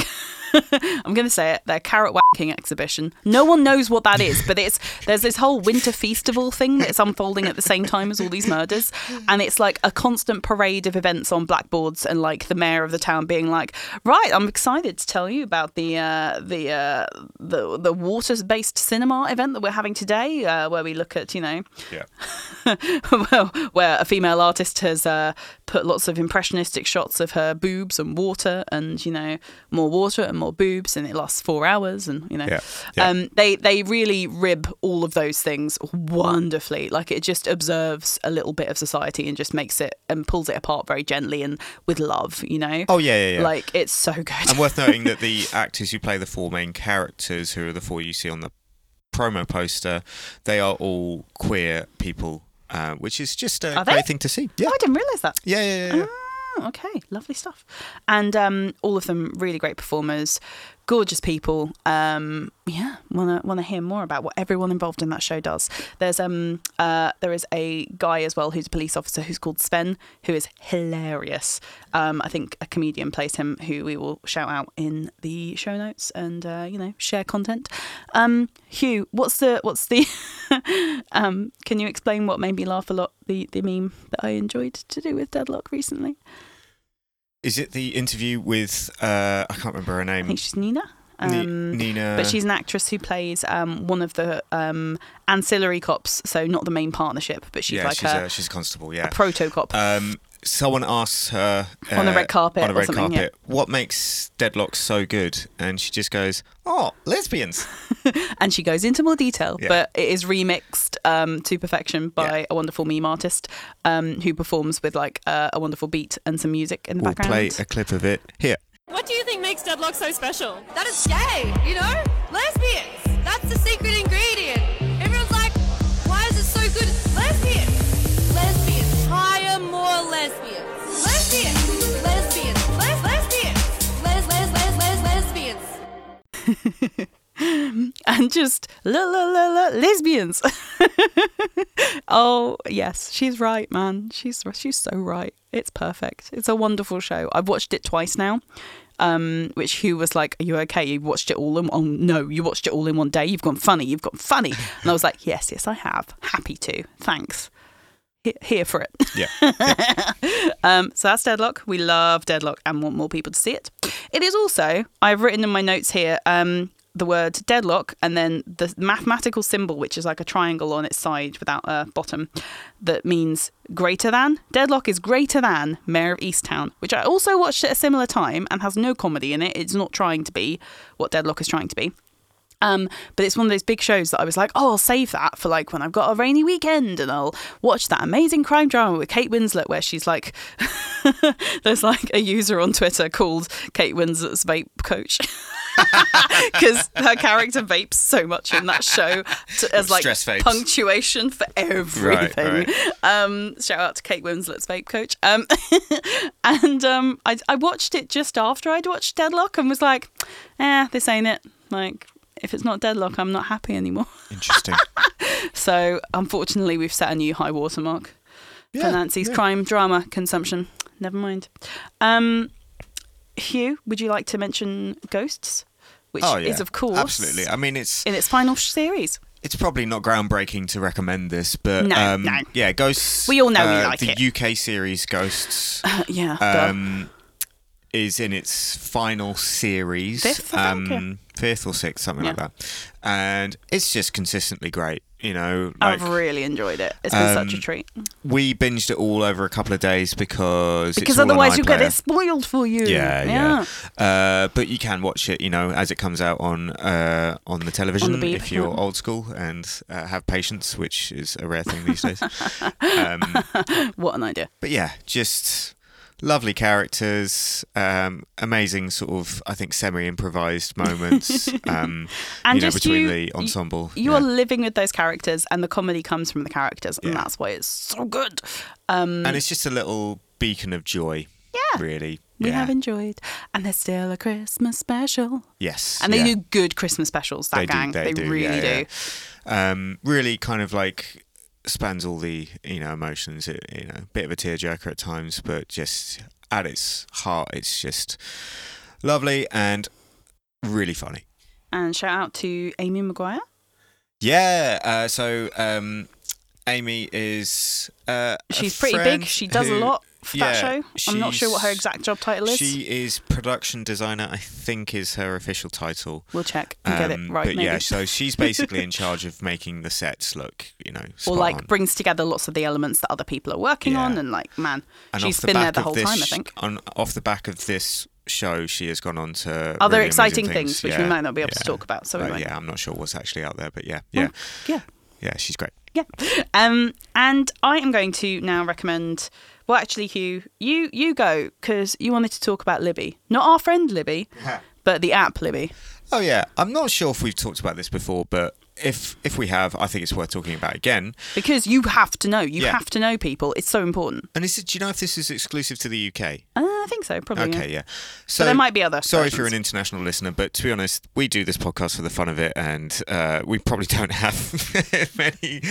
I'm going to say it their carrot whacking exhibition. No one knows what that is, but it's there's this whole winter festival thing that's unfolding at the same time as all these murders, and it's like a constant parade of events on blackboards and like the mayor of the town being like, right, I'm excited to tell you about the uh, the uh, the the water based cinema event that we're having today, uh, where we look at you know Yeah. well, where a female artist has uh, put lots of impressionistic shots of her boobs and water, and you know more water and more boobs, and it lasts four hours, and you know, Yeah, yeah. Um, they they really rib all of those things wonderfully. Like it just observes a little bit of society and just makes it and pulls it apart very gently and with love, you know. Oh yeah, yeah, yeah. Like it's so good. and worth noting that the actors who play the four main characters, who are the four you see on the promo poster, they are all queer people, uh, which is just a Are great they? thing to see. Oh, Yeah, I didn't realise that. yeah, yeah, yeah. yeah. Oh, okay, lovely stuff. And um, all of them really great performers, gorgeous people. Um, yeah, wanna wanna hear more about what everyone involved in that show does. There's um uh there is a guy as well who's a police officer who's called Sven, who is hilarious. Um, I think a comedian plays him, who we will shout out in the show notes and uh, you know share content. Um, Huw, what's the what's the um? Can you explain what made me laugh a lot? The the meme that I enjoyed to do with Deadloch recently. Is it the interview with uh, I can't remember her name? I think she's Nina. Ni- Um, Nina. but she's an actress who plays um, one of the um, ancillary cops, so not the main partnership, but she's yeah, like she's a, a, she's a constable. Yeah. a proto cop. Someone asks her On the uh, red carpet on a or red something, yeah. carpet, what makes Deadloch so good? And she just goes, "Oh, lesbians." and she goes into more detail, Yeah. but it is remixed um, to perfection by Yeah. a wonderful meme artist um, who performs with like uh, a wonderful beat and some music in the background. We'll play a clip of it here. What do you think makes Deadloch so special? That it's gay, you know? Lesbians. That's the secret ingredient. and just la la la la lesbians. oh yes, she's right, man. She's she's so right. It's perfect. It's a wonderful show. I've watched it twice now. Um, which Huw was like, "Are you okay? You watched it all in? Oh no, you watched it all in one day. You've gone funny. You've gone funny." And I was like, "Yes, yes, I have. Happy to. Thanks. He- Here for it." Yeah. Um, so that's Deadloch. We love Deadloch and want more people to see it. It is also, I've written in my notes here, um, the word deadlock and then the mathematical symbol, which is like a triangle on its side without a bottom, that means greater than. Deadloch is greater than Mare of Easttown, which I also watched at a similar time and has no comedy in it. It's not trying to be what Deadloch is trying to be. Um, but it's one of those big shows that I was like, oh, I'll save that for like when I've got a rainy weekend and I'll watch that amazing crime drama with Kate Winslet where she's like, there's like a user on Twitter called Kate Winslet's vape coach. Because her character vapes so much in that show to, as like punctuation for everything. right. Um, shout out to Kate Winslet's vape coach. Um, and um, I, I watched it just after I'd watched Deadloch and was like, eh, this ain't it. Like, If it's not Deadloch, I'm not happy anymore. Interesting. So unfortunately, we've set a new high watermark for Nancy's yeah. crime drama consumption. Never mind. Um, Huw, would you like to mention Ghosts, which oh yeah, is of course absolutely. I mean, it's in its final series. it's probably not groundbreaking to recommend this, but No, um, no. yeah, Ghosts. We all know we uh, like the it. UK series Ghosts. yeah. um, is in its final series, Fifth, think, um, fifth or sixth, something like that, and it's just consistently great. You know, like I've really enjoyed it. It's been such a um, treat. we binged it all over a couple of days because Because otherwise you get it spoiled for you. Yeah, yeah. Uh, but you can watch it, you know, as it comes out on uh, on the television beep, if you're yeah. old school and uh, have patience, which is a rare thing these days. um, What an idea. but yeah, just lovely characters, um, amazing sort of, I think, semi-improvised moments. Um, And you know, between you- the ensemble. You yeah. are living with those characters, and the comedy comes from the characters, and Yeah. that's why it's so good. Um, and it's just a little beacon of joy. Yeah. really. we yeah. have enjoyed, and there's still a Christmas special. Yes, And they do good Christmas specials. That They do, gang, they do, really do. um, really kind of like spans all the you know emotions. It, you know, bit of a tearjerker at times, but just at its heart, it's just lovely and really funny. And shout out to Amy Maguire. Yeah. Uh, so um, Amy is uh, She's pretty big. She does who- a lot for that show. I'm not sure what her exact job title is. She is production designer. I think is her official title. we'll check and get it Um, right. But maybe. yeah, so she's basically in charge of making the sets look, you know, or like on. brings together lots of the elements that other people are working on, and like, man, And she's the been there the whole this time. I think. On, off the back of this show, she has gone on to Other really exciting amazing things, which we might not be able to talk about, so Uh, yeah, I'm not sure what's actually out there, but yeah, Well, yeah, yeah. yeah, she's great. Yeah. Um, and I am going to now recommend. Well, actually, Huw, you you go because you wanted to talk about Libby, not our friend Libby, but the app Libby. Oh yeah, I'm not sure if we've talked about this before, but if if we have, I think it's worth talking about again. Because you have to know, you Yeah. have to know people. It's so important. And is it? Do you know if this is exclusive to the UK? Uh, I think so, probably. Okay, yeah. yeah. So there might be other Sorry if you're an international listener, but to be honest, we do this podcast for the fun of it, and uh, we probably don't have many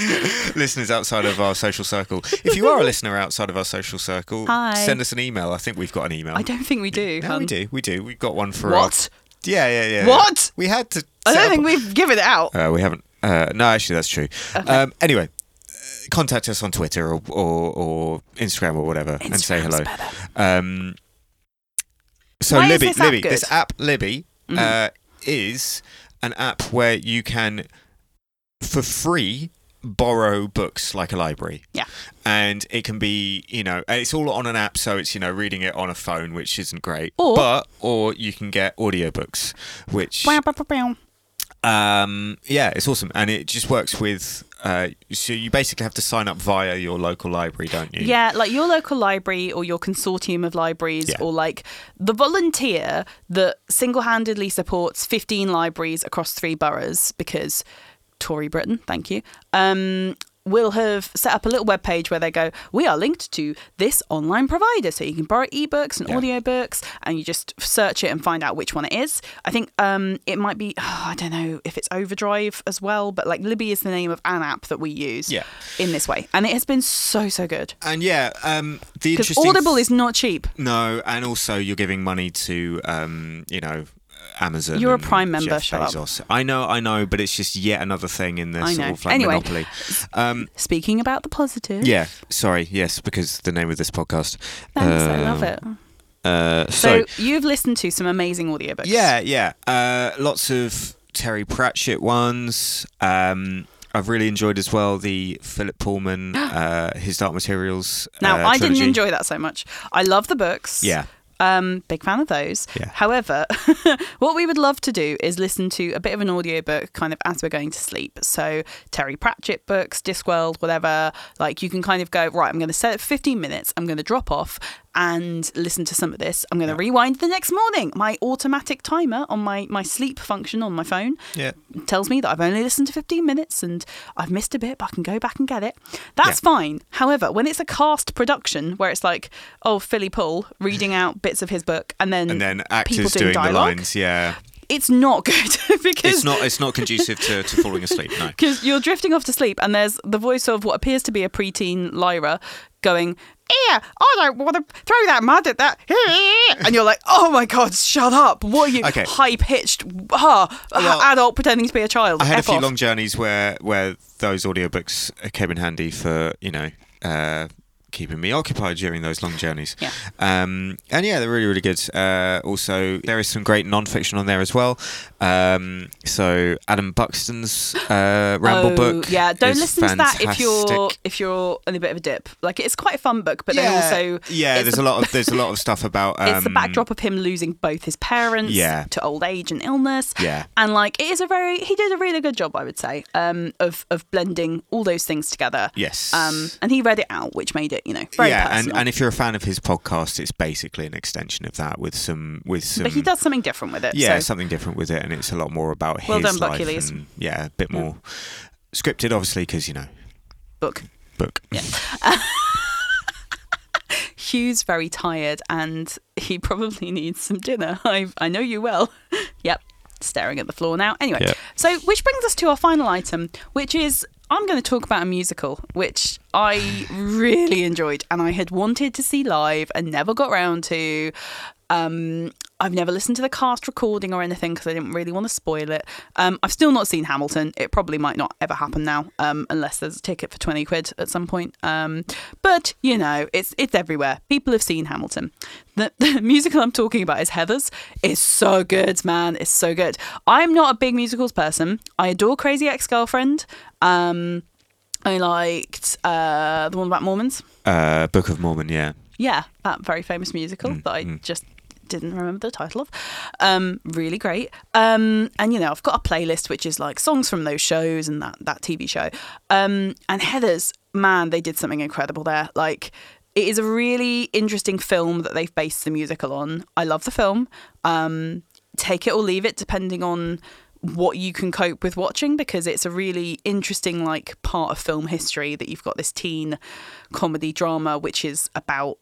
listeners outside of our social circle. If you are a listener outside of our social circle, Hi. send us an email. I think we've got an email. I don't think we do. No, hun. we do. We do. We've got one for What? Our, yeah, yeah, yeah. What? We had to. I don't think we've given it out. Uh, we haven't. Uh, no, actually, that's true. Um, anyway, uh, contact us on Twitter or, or, or Instagram or whatever and say hello. Um, so Why Libby, this app Libby. Mm-hmm. this app Libby uh, is an app where you can, for free, borrow books like a library. Yeah. And it can be, you know, it's all on an app, so it's you know reading it on a phone, which isn't great. Or- but or you can get audiobooks, which bow, bow, bow. Um, yeah, it's awesome, and it just works with. Uh, so you basically have to sign up via your local library, don't you? Yeah, like your local library or your consortium of libraries, Yeah. or like the volunteer that single handedly supports 15 libraries across three boroughs because Tory Britain, thank you, um, will have set up a little web page where they go, We are linked to this online provider. So you can borrow ebooks and Yeah. audiobooks and you just search it and find out which one it is. I think um, it might be, I don't know if it's Overdrive as well, but like Libby is the name of an app that we use Yeah. in this way. And it has been so, so good. And yeah, um, the interesting Audible is not cheap. no, and also you're giving money to, um, you know, Amazon. You're a Prime member, Jeff. Bezos. I know, I know, but it's just yet another thing in the I sort of like Anyway. monopoly. Um, Speaking about the positive. yeah, sorry, yes, because the name of this podcast. Thanks, I love Um, it. Uh, So, so you've listened to some amazing audiobooks. Yeah, yeah. Uh, lots of Terry Pratchett ones. Um, I've really enjoyed as well the Philip Pullman, uh, his Dark Materials. Now, uh, I didn't enjoy that so much. I love the books. Yeah. Um, big fan of those. Yeah. However, what we would love to do is listen to a bit of an audiobook kind of as we're going to sleep. So Terry Pratchett books, Discworld, whatever. Like you can kind of go, right, I'm going to set it for 15 minutes. I'm going to drop off and listen to some of this. I'm going to rewind the next morning. My automatic timer on my, my sleep function on my phone Yeah. tells me that I've only listened to 15 minutes and I've missed a bit, but I can go back and get it. That's fine. However, when it's a cast production where it's like, oh, Philly Pull reading out bits of his book and then, And then actors doing doing, the dialogue, lines. Yeah. it's not good because It's not. It's not conducive to, to falling asleep. No. because you're drifting off to sleep, and there's the voice of what appears to be a preteen Lyra going, "Yeah, I don't want to throw that mud at that," and you're like, "Oh my god, shut up! What are you Okay. high pitched, huh, Well, adult pretending to be a child?" I had a F few off." long journeys where where those audiobooks came in handy for you know uh, keeping me occupied during those long journeys. Yeah. Um, and yeah, they're really really good. Uh, also, there is some great non-fiction on there as well. Um, so Adam Buxton's uh, Ramble Oh, book. Yeah, don't is listen to that if you're fantastic. if you're in a bit of a dip. Like it's quite a fun book, but yeah, then also yeah. There's the- a lot of there's a lot of stuff about. Um, it's the backdrop of him losing both his parents Yeah. to old age and illness. Yeah. And like it is a very he did a really good job, I would say, um, of of blending all those things together. Yes. Um, and he read it out, which made it, you know, very yeah, and, personal. and if you're a fan of his podcast, it's basically an extension of that with some with some. but he does something different with it. yeah, so. something different with it, and it's a lot more about Well his done, Buck life Hughes. and yeah, a bit mm. more scripted, obviously, because you know, book. book. Yeah. Huw's very tired and he probably needs some dinner. I I know you well. yep, staring at the floor now. Anyway, Yep. so which brings us to our final item, which is I'm going to talk about a musical which I really enjoyed and I had wanted to see live and never got round to. Um, I've never listened to the cast recording or anything because I didn't really want to spoil it. Um, I've still not seen Hamilton. It probably might not ever happen now, um, unless there's a ticket for twenty quid at some point. Um, but you know, it's it's everywhere. People have seen Hamilton. The, the musical I'm talking about is Heathers. It's so good, man. It's so good. I'm not a big musicals person. I adore Crazy Ex Girlfriend. Um, I liked uh, the one about Mormons. Uh, Book of Mormon, yeah. Yeah, that very famous musical that I just didn't remember the title of. Um, really great. Um, and you know, I've got a playlist which is like songs from those shows and that that TV show. Um, and Heathers, man, they did something incredible there. Like it is a really interesting film that they've based the musical on. I love the film. Um, take it or leave it, depending on what you can cope with watching because it's a really interesting like part of film history that you've got this teen comedy drama which is about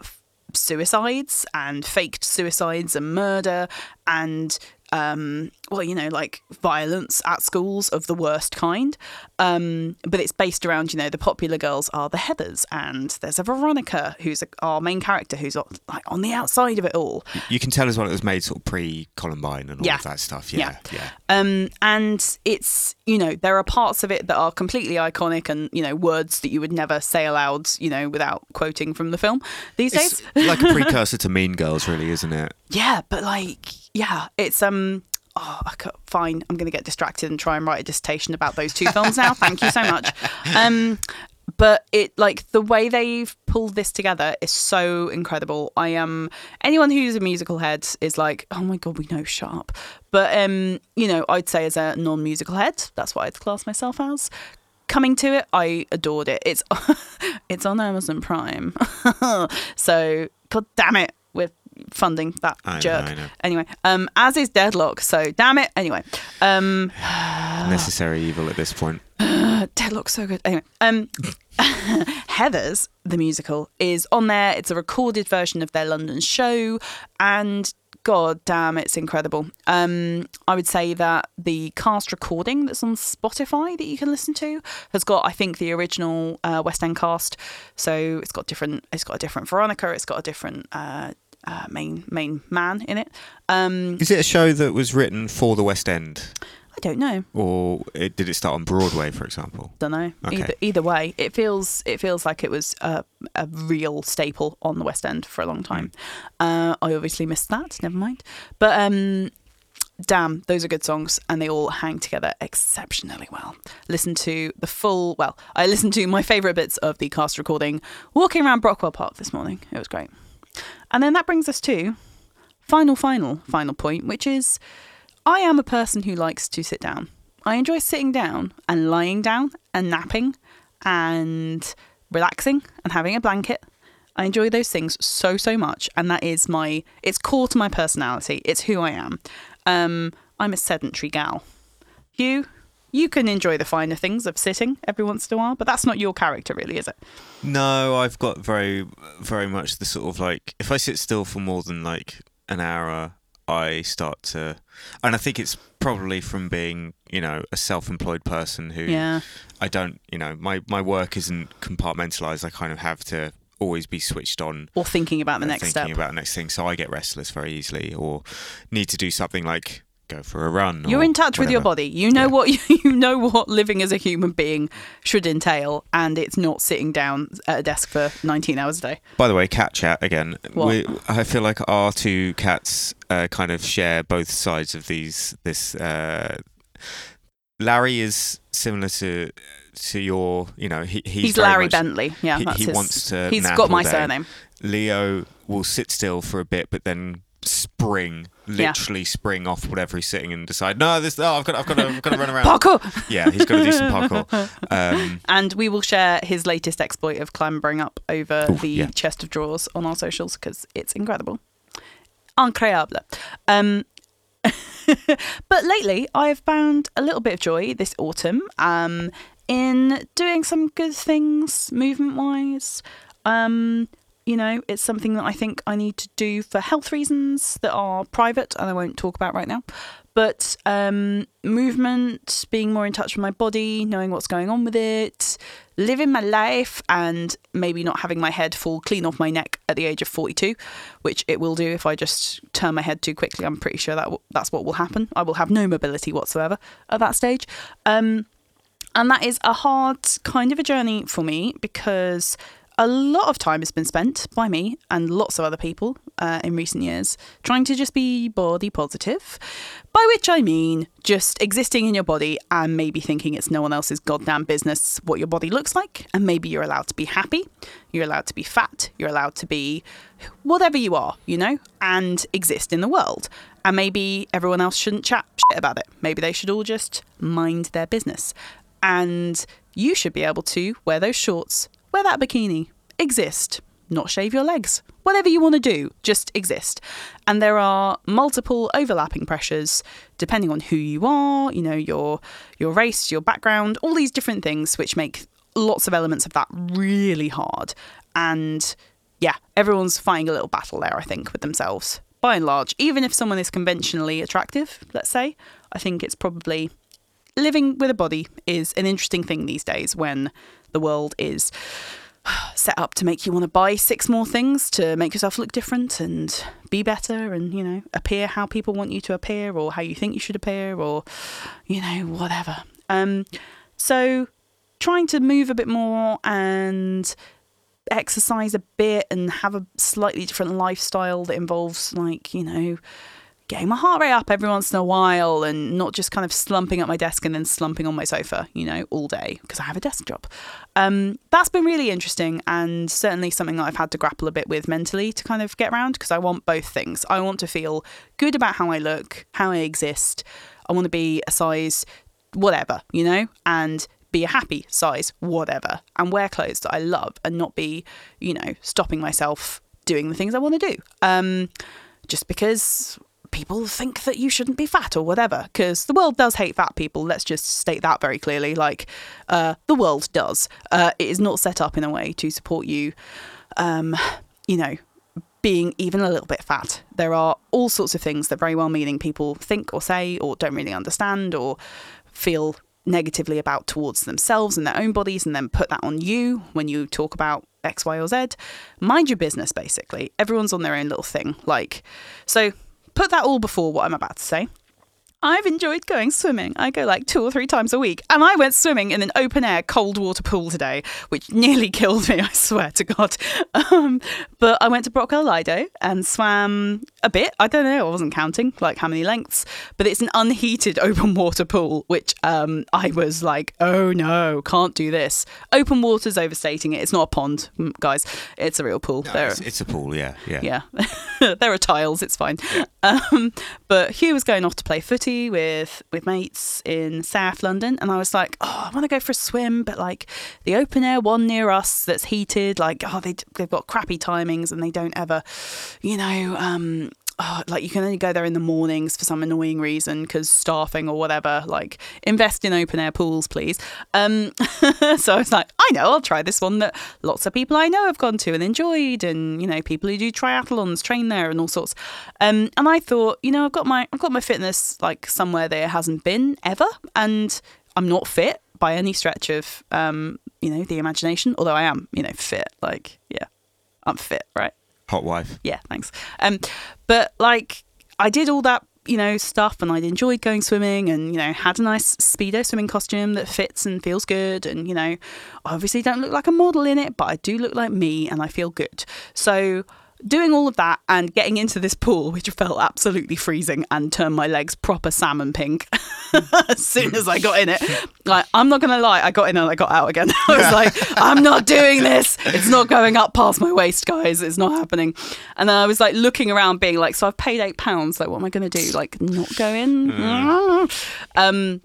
suicides and faked suicides and murder and um well you know like violence at schools of the worst kind um but it's based around you know the popular girls are the heathers and there's a veronica who's a, our main character who's on- like on the outside of it all You can tell as well it was made sort of pre Columbine and all Yeah. of that stuff. Yeah, yeah. um, and it's you know there are parts of it that are completely iconic and you know words that you would never say aloud you know without quoting from the film these It's days. like a precursor to Mean Girls, really, isn't it? Yeah, but like yeah, it's um. Oh, fine. I'm going to get distracted and try and write a dissertation about those two films now. Thank you so much. Um, but it like the way they've pulled this together is so incredible. I am um, anyone who's a musical head is like, oh my god, we know, Sharp. But um, you know, I'd say as a non-musical head, that's what I'd class myself as. Coming to it, I adored it. It's it's on Amazon Prime, so god damn it, funding that I know, jerk. I know. Anyway, um, as is Deadloch. So damn it. Anyway, um, Necessary evil at this point. Deadloch's so good. Anyway, um, Heathers the musical is on there. It's a recorded version of their London show, and god damn, it's incredible. Um, I would say that the cast recording that's on Spotify that you can listen to has got, I think, the original uh, West End cast. So it's got different. It's got a different Veronica. It's got a different. Uh, uh, main main man in it. Um, Is it a show that was written for the West End, I don't know. or it, did it start on Broadway, for example? don't know. Okay. Either either way, it feels it feels like it was a, a real staple on the West End for a long time. Uh, I obviously missed that. Never mind. But um, damn, those are good songs, and they all hang together exceptionally well. Listen to the full. Well, I listened to my favourite bits of the cast recording walking around Brockwell Park this morning. It was great. And then that brings us to final, final, final point, which is I am a person who likes to sit down. I enjoy sitting down and lying down and napping and relaxing and having a blanket. I enjoy those things so, so much. And that is my, it's core to my personality. It's who I am. Um, I'm a sedentary gal. You, you can enjoy the finer things of sitting every once in a while, but that's not your character, really, is it? No, I've got very, very much the sort of like if I sit still for more than like an hour, I start to, and I think it's probably from being, you know, a self-employed person who Yeah. I don't, you know, my my work isn't compartmentalized. I kind of have to always be switched on Or thinking about the next thinking step. about the next thing. So I get restless very easily, or need to do something like go for a run. You're in touch with your body. You know Yeah. what you know what living as a human being should entail, and it's not sitting down at a desk for 19 hours a day. By the way, cat chat again. We, I feel like our two cats uh, kind of share both sides of these. This uh, Larry is similar to to your. You know, he, he's, He's, Larry much- Bentley. Yeah, he- he his. wants to he's got my day. surname. Leo will sit still for a bit, but then spring, Yeah. literally spring off whatever he's sitting and decide. No, this. Oh, I've got. I've got to. I've got to run around. Parkour. Yeah, he's got to do some parkour. Um, And we will share his latest exploit of clambering up over Ooh, the yeah. chest of drawers on our socials because it's incredible. Incroyable. Um, but lately, I've found a little bit of joy this autumn um, in doing some good things movement wise. Um, you know, it's something that I think I need to do for health reasons that are private and I won't talk about right now. But um, movement, being more in touch with my body, knowing what's going on with it, living my life, and maybe not having my head fall clean off my neck at the age of 42, which it will do if I just turn my head too quickly. I'm pretty sure that w- that's what will happen. I will have no mobility whatsoever at that stage. Um, and that is a hard kind of a journey for me because a lot of time has been spent by me and lots of other people uh, in recent years trying to just be body positive. By which I mean just existing in your body and maybe thinking it's no one else's goddamn business what your body looks like. And maybe you're allowed to be happy, you're allowed to be fat, you're allowed to be whatever you are, you know, and exist in the world. And maybe everyone else shouldn't chat shit about it. Maybe they should all just mind their business and you should be able to wear those shorts, wear that bikini, exist, not shave your legs. Whatever you want to do, just exist. And there are multiple overlapping pressures depending on who you are, you know, your your race, your background, all these different things which make lots of elements of that really hard. And yeah, everyone's fighting a little battle there, I think, with themselves. By and large, even if someone is conventionally attractive, let's say, I think it's probably living with a body is an interesting thing these days when the world is set up to make you want to buy six more things to make yourself look different and be better and you know appear how people want you to appear or how you think you should appear or you know whatever. Um so trying to move a bit more and exercise a bit and have a slightly different lifestyle that involves like you know getting my heart rate up every once in a while and not just kind of slumping at my desk and then slumping on my sofa, you know, all day because I have a desk job. Um, that's been really interesting and certainly something that I've had to grapple a bit with mentally to kind of get around because I want both things. I want to feel good about how I look, how I exist. I want to be a size whatever, you know, and be a happy size whatever and wear clothes that I love and not be, you know, stopping myself doing the things I want to do. Um, just because people think that you shouldn't be fat or whatever because the world does hate fat people let's just state that very clearly like uh, the world does uh, it is not set up in a way to support you um, you know being even a little bit fat there are all sorts of things that very well meaning people think or say or don't really understand or feel negatively about towards themselves and their own bodies and then put that on you when you talk about X, Y, or Z. Mind your business, basically. Everyone's on their own little thing. Like, so put that all before what I'm about to say. I've enjoyed going swimming. I go like two or three times a week. And I went swimming in an open air cold water pool today, which nearly killed me, I swear to God. Um, but I went to Brockwell Lido and swam a bit. I don't know, I wasn't counting like how many lengths, but it's an unheated open water pool, which um, I was like, oh no, can't do this. Open water's overstating it. It's not a pond, mm, guys. It's a real pool. No, There- it's, it's a pool, yeah, yeah. yeah, there are tiles. It's fine. Um, but Huw was going off to play footy with with mates in South London, and I was like, oh, I want to go for a swim, but like the open air one near us that's heated, like oh, they they've got crappy timings and they don't ever, you know. Um, oh, like you can only go there in the mornings for some annoying reason because staffing or whatever. Like invest in open air pools, please. Um, so I was like, I know, I'll try this one that lots of people I know have gone to and enjoyed, and you know, people who do triathlons train there and all sorts. Um, and I thought, you know, I've got my I've got my fitness like somewhere there hasn't been ever, and I'm not fit by any stretch of um, you know the imagination. Although I am, you know, fit. Like, yeah, I'm fit, right? Hot wife. Yeah, thanks. Um, but like I did all that, you know, stuff, and I'd enjoyed going swimming, and you know, had a nice speedo swimming costume that fits and feels good, and you know, obviously don't look like a model in it, but I do look like me, and I feel good. So. Doing all of that and getting into this pool, which felt absolutely freezing and turned my legs proper salmon pink as soon as I got in it. Like, I'm not going to lie, I got in and I got out again. I was like, I'm not doing this. It's not going up past my waist, guys. It's not happening. And then I was like looking around, being like, so I've paid eight pounds. Like, what am I going to do? Like, not go in? Um,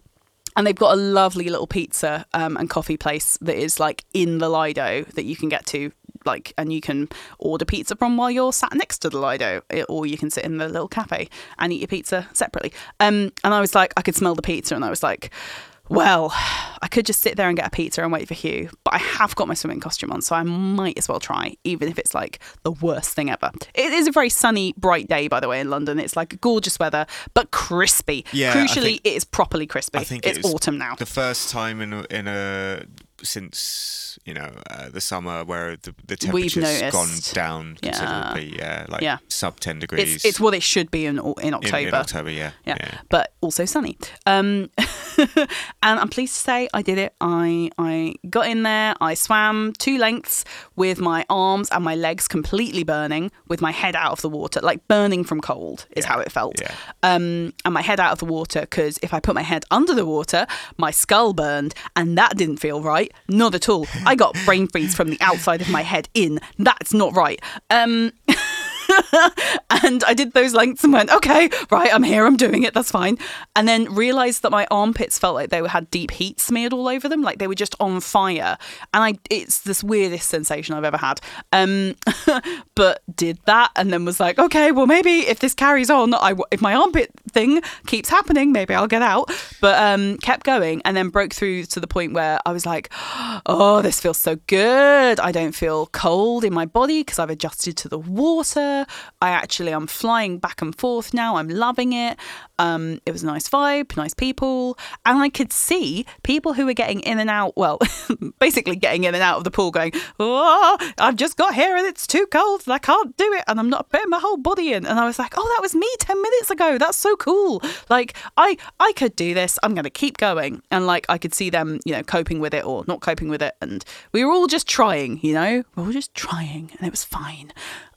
and they've got a lovely little pizza um, and coffee place that is like in the Lido that you can get to like and you can order pizza from while you're sat next to the Lido or you can sit in the little cafe and eat your pizza separately um, and I was like I could smell the pizza and I was like well, I could just sit there and get a pizza and wait for Huw, but I have got my swimming costume on, so I might as well try, even if it's like the worst thing ever. It is a very sunny, bright day, by the way, in London. It's like gorgeous weather, but crispy. Yeah, Crucially, think- it is properly crispy. I think it's it autumn now. The first time in a, in a since you know uh, the summer where the, the temperature's gone down considerably. Yeah, like Yeah. sub ten degrees. It's, it's what it should be in, in in, October. in October. Yeah, yeah, but also sunny. Um, and I'm pleased to say I did it. I I got in there. I swam two lengths with my arms and my legs completely burning, with my head out of the water, like burning from cold is Yeah, how it felt. yeah. Um, and my head out of the water because if I put my head under the water, my skull burned, and that didn't feel right. Not at all. I got brain freeze from the outside of my head in. That's not right. Um, and I did those lengths and went, okay, right, I'm here, I'm doing it, that's fine. And then realized that my armpits felt like they had deep heat smeared all over them, like they were just on fire. And I, it's this weirdest sensation I've ever had. Um, but did that and then was like, okay, well maybe if this carries on, I if my armpit thing keeps happening, maybe I'll get out. But um, kept going and then broke through to the point where I was like, oh, this feels so good. I don't feel cold in my body because I've adjusted to the water. I actually I'm flying back and forth now. I'm loving it. Um, it was a nice vibe, nice people, and I could see people who were getting in and out. Well, basically getting in and out of the pool, going, "Oh, I've just got here and it's too cold and I can't do it, and I'm not putting my whole body in." And I was like, "Oh, that was me ten minutes ago. That's so cool. Like, I I could do this. I'm gonna keep going." And like, I could see them, you know, coping with it or not coping with it, and we were all just trying. You know, we were all just trying, and it was fine.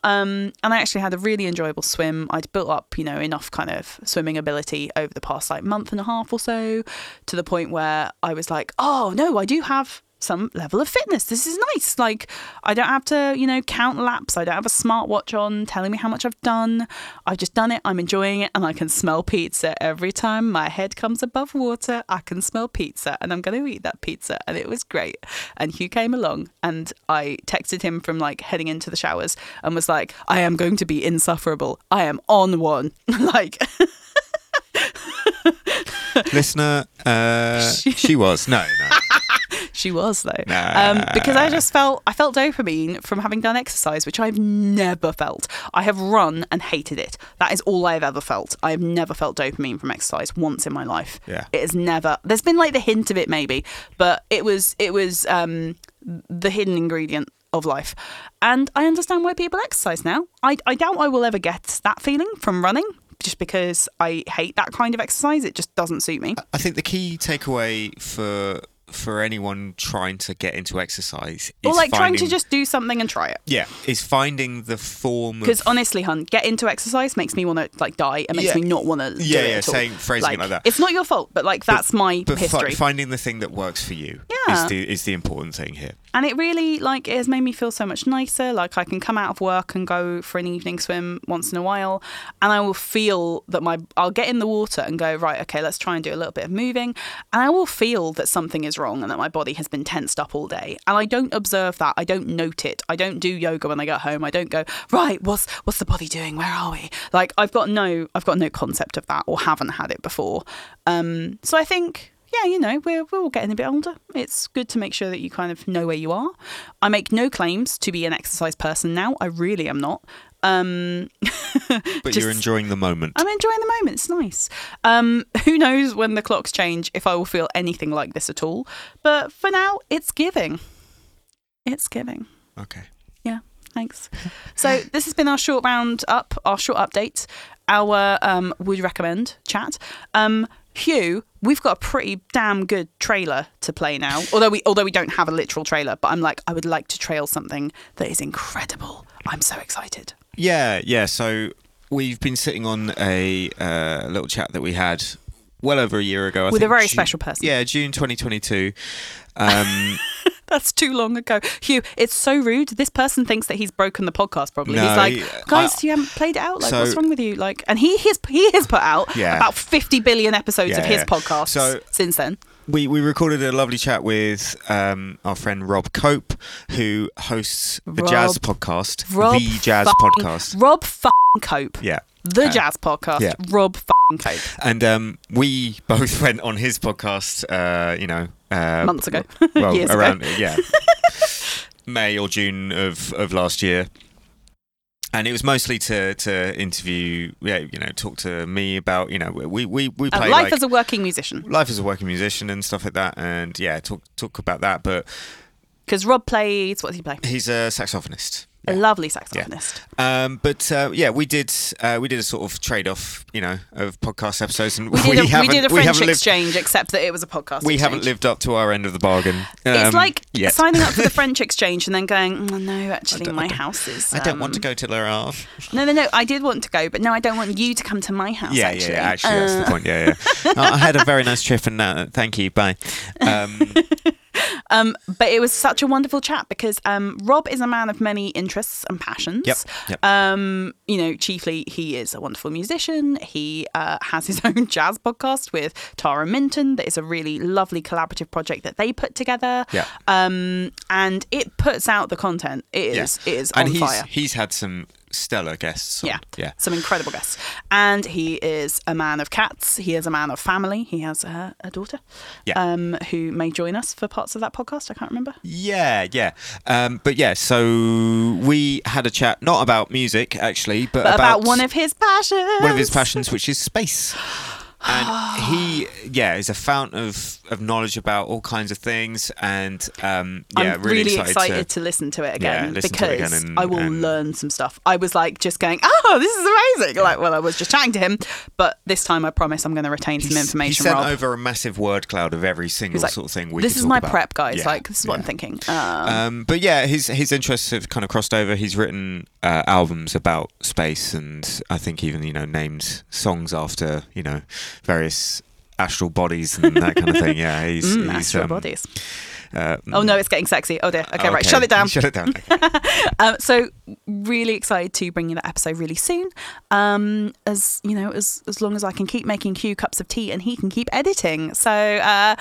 Um, and I actually had a really enjoyable swim. I'd built up, you know, enough kind of swimming ability over the past like month and a half or so to the point where I was like, oh no, I do have some level of fitness. This is nice. Like, I don't have to, you know, count laps. I don't have a smartwatch on telling me how much I've done. I've just done it. I'm enjoying it. And I can smell pizza every time my head comes above water. I can smell pizza and I'm going to eat that pizza. And it was great. And Huw came along and I texted him from like heading into the showers and was like, I am going to be insufferable. I am on one. like, Listener, uh, she was no, no. She was though, Nah. um, because I just felt I felt dopamine from having done exercise, which I've never felt. I have run and hated it. That is all I've ever felt. I have never felt dopamine from exercise once in my life. Yeah. it has never. There's been like the hint of it maybe, but it was it was um, the hidden ingredient of life. And I understand why people exercise now. I I doubt I will ever get that feeling from running. Just because I hate that kind of exercise, it just doesn't suit me. I think the key takeaway for for anyone trying to get into exercise is Or like trying to just do something and try it. yeah is finding the form Because honestly, hun, get into exercise makes me want to like die. It makes Yeah. me not want to. Yeah, do it yeah, saying- phrasing it like that. It's not your fault, but like that's my but fi- history, finding the thing that works for you Yeah. is the is the important thing here. And it really like it has made me feel so much nicer. Like I can come out of work and go for an evening swim once in a while, and I will feel that my I'll get in the water and go right. Okay, let's try and do a little bit of moving, and I will feel that something is wrong and that my body has been tensed up all day. And I don't observe that. I don't note it. I don't do yoga when I get home. I don't go, right, what's what's the body doing? Where are we? Like I've got no I've got no concept of that or haven't had it before. Um, so I think yeah, you know, we're, we're all getting a bit older. It's good to make sure that you kind of know where you are. I make no claims to be an exercise person now. I really am not. Um, But just- you're enjoying the moment. I'm enjoying the moment. It's nice. Um, who knows when the clocks change if I will feel anything like this at all? But for now, it's giving. It's giving. okay. Yeah, thanks. So this has been our short round up, our short update, our um, would recommend chat. Um, Huw, we've got a pretty damn good trailer to play now. Although we although we don't have a literal trailer, but I'm like I would like to trail something that is incredible. I'm so excited. Yeah, yeah. So we've been sitting on a uh, little chat that we had well over a year ago. I With a very June- special person. Yeah, June 2022. Um, That's too long ago. Huw, it's so rude. This person thinks that he's broken the podcast. Probably No, he's like, guys, I- you haven't played it out. Like, So- what's wrong with you? Like, and he has he has put out Yeah. about fifty billion episodes of his yeah. podcasts So- since then. we, we recorded a lovely chat with um, our friend Rob Cope, who hosts the Jazz podcast, Rob the Jazz podcast. Rob Cope, Yeah. the Uh, jazz podcast. yeah. Rob fucking And um, we both went on his podcast, uh, you know, uh, Months ago. well, Years ago. around yeah, May or June of, of last year. And it was mostly to, to interview, yeah, you know, talk to me about, you know, we we, we Uh, play life like, as a working musician, life as a working musician and stuff like that, and yeah, talk talk about that. But because Rob plays. What does he play? he's a saxophonist. A lovely saxophonist. Um, but uh, yeah, we did uh, we did a sort of trade off, you know, of podcast episodes, and We did, a, haven't did a French haven't lived exchange, except that it was a podcast. we exchange. haven't lived up to our end of the bargain. It's um, like yet. signing up for the French exchange and then going, "Mm, no, actually, my house is. I don't want to um, go to Havre. No, no, no. I did want to go, but no, I don't want you to come to my house. Yeah, actually. yeah, yeah. Actually, that's the Uh, point. Yeah, yeah. I had a very nice trip, and now thank you. Bye. Um, but it was such a wonderful chat because um, Rob is a man of many interests and passions. Yep, yep. Um, you know, chiefly he is a wonderful musician. He uh, has his own jazz podcast with Tara Minton. That is a really lovely collaborative project that they put together. Yeah. Um, and it puts out the content. It yeah. is. It is and on he's fire. he's had some stellar guests. on. Yeah. yeah. Some incredible guests. And he is a man of cats. He is a man of family. He has a, a daughter Yeah. um, who may join us for parts of that podcast. I can't remember. Yeah, yeah. Um, but yeah, so we had a chat not about music actually, but, But about, one of his passions. one of his passions, which is space. And he, yeah, is a fount of, of knowledge about all kinds of things, and um, yeah, I'm really, really, excited, to, listen to it again to because it again and- I will and- learn some stuff. I was like just going, oh, this is amazing. Like, well, I was just chatting to him, but this time I promise I'm going to retain some He's- information. He sent Rob. over a massive word cloud of every single like, sort of thing. We this is my about. prep, guys. Yeah, Like, this is what I'm thinking. Um, Um, but yeah, his his interests have kind of crossed over. He's written uh, albums about space, and I think even you know named songs after you know various astral bodies and that kind of thing. Yeah, he's, mm, he's astral um, bodies. Uh, Oh no, it's getting sexy. Oh dear. Okay, right, shut it down. Shut it down. Okay. Um, so really excited to bring you that episode really soon. Um, as you know, as as long as I can keep making Q cups of tea and he can keep editing. So uh,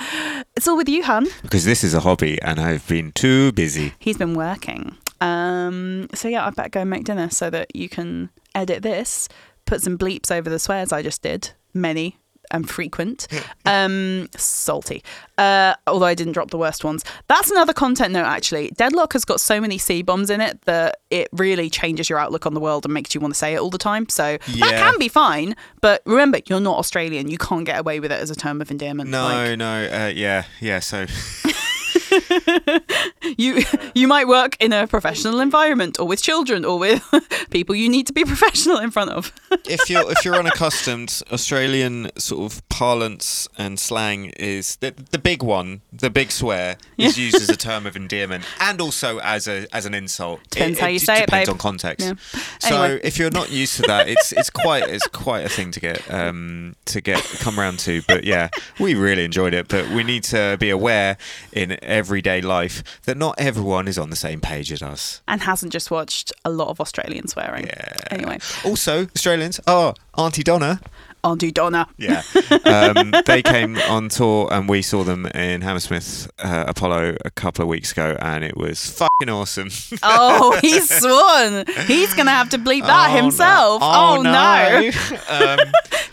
it's all with you, hun. because this is a hobby, and I've been too busy. He's been working. Um, so yeah, I better go and make dinner so that you can edit this, put some bleeps over the swears I just did, many and frequent. Um, salty. Uh, although I didn't drop the worst ones. That's another content note actually. Deadloch has got so many C bombs in it that it really changes your outlook on the world and makes you want to say it all the time. So that can be fine, but remember, you're not Australian. You can't get away with it as a term of endearment. No, Like, no, uh, yeah, yeah. So you you might work in a professional environment or with children or with people you need to be professional in front of. if you're if you're unaccustomed, Australian sort of parlance and slang is the the big one, the big swear is used as a term of endearment and also as a as an insult. Depends how you just say it, depends on context. Yeah. So if you're not used to that, it's it's quite it's quite a thing to get um to get come around to. But yeah, we really enjoyed it. But we need to be aware in everyday life that not everyone is on the same page as us. and hasn't just watched a lot of Australian swearing. Yeah. Anyway. Also, Australians. Oh, Aunty Donna. Aunty Donna. Yeah, um, they came on tour and we saw them in Hammersmith uh, Apollo a couple of weeks ago, and it was fucking awesome. Oh, he's sworn. He's gonna have to bleep that Oh, no. himself. Oh, no. um,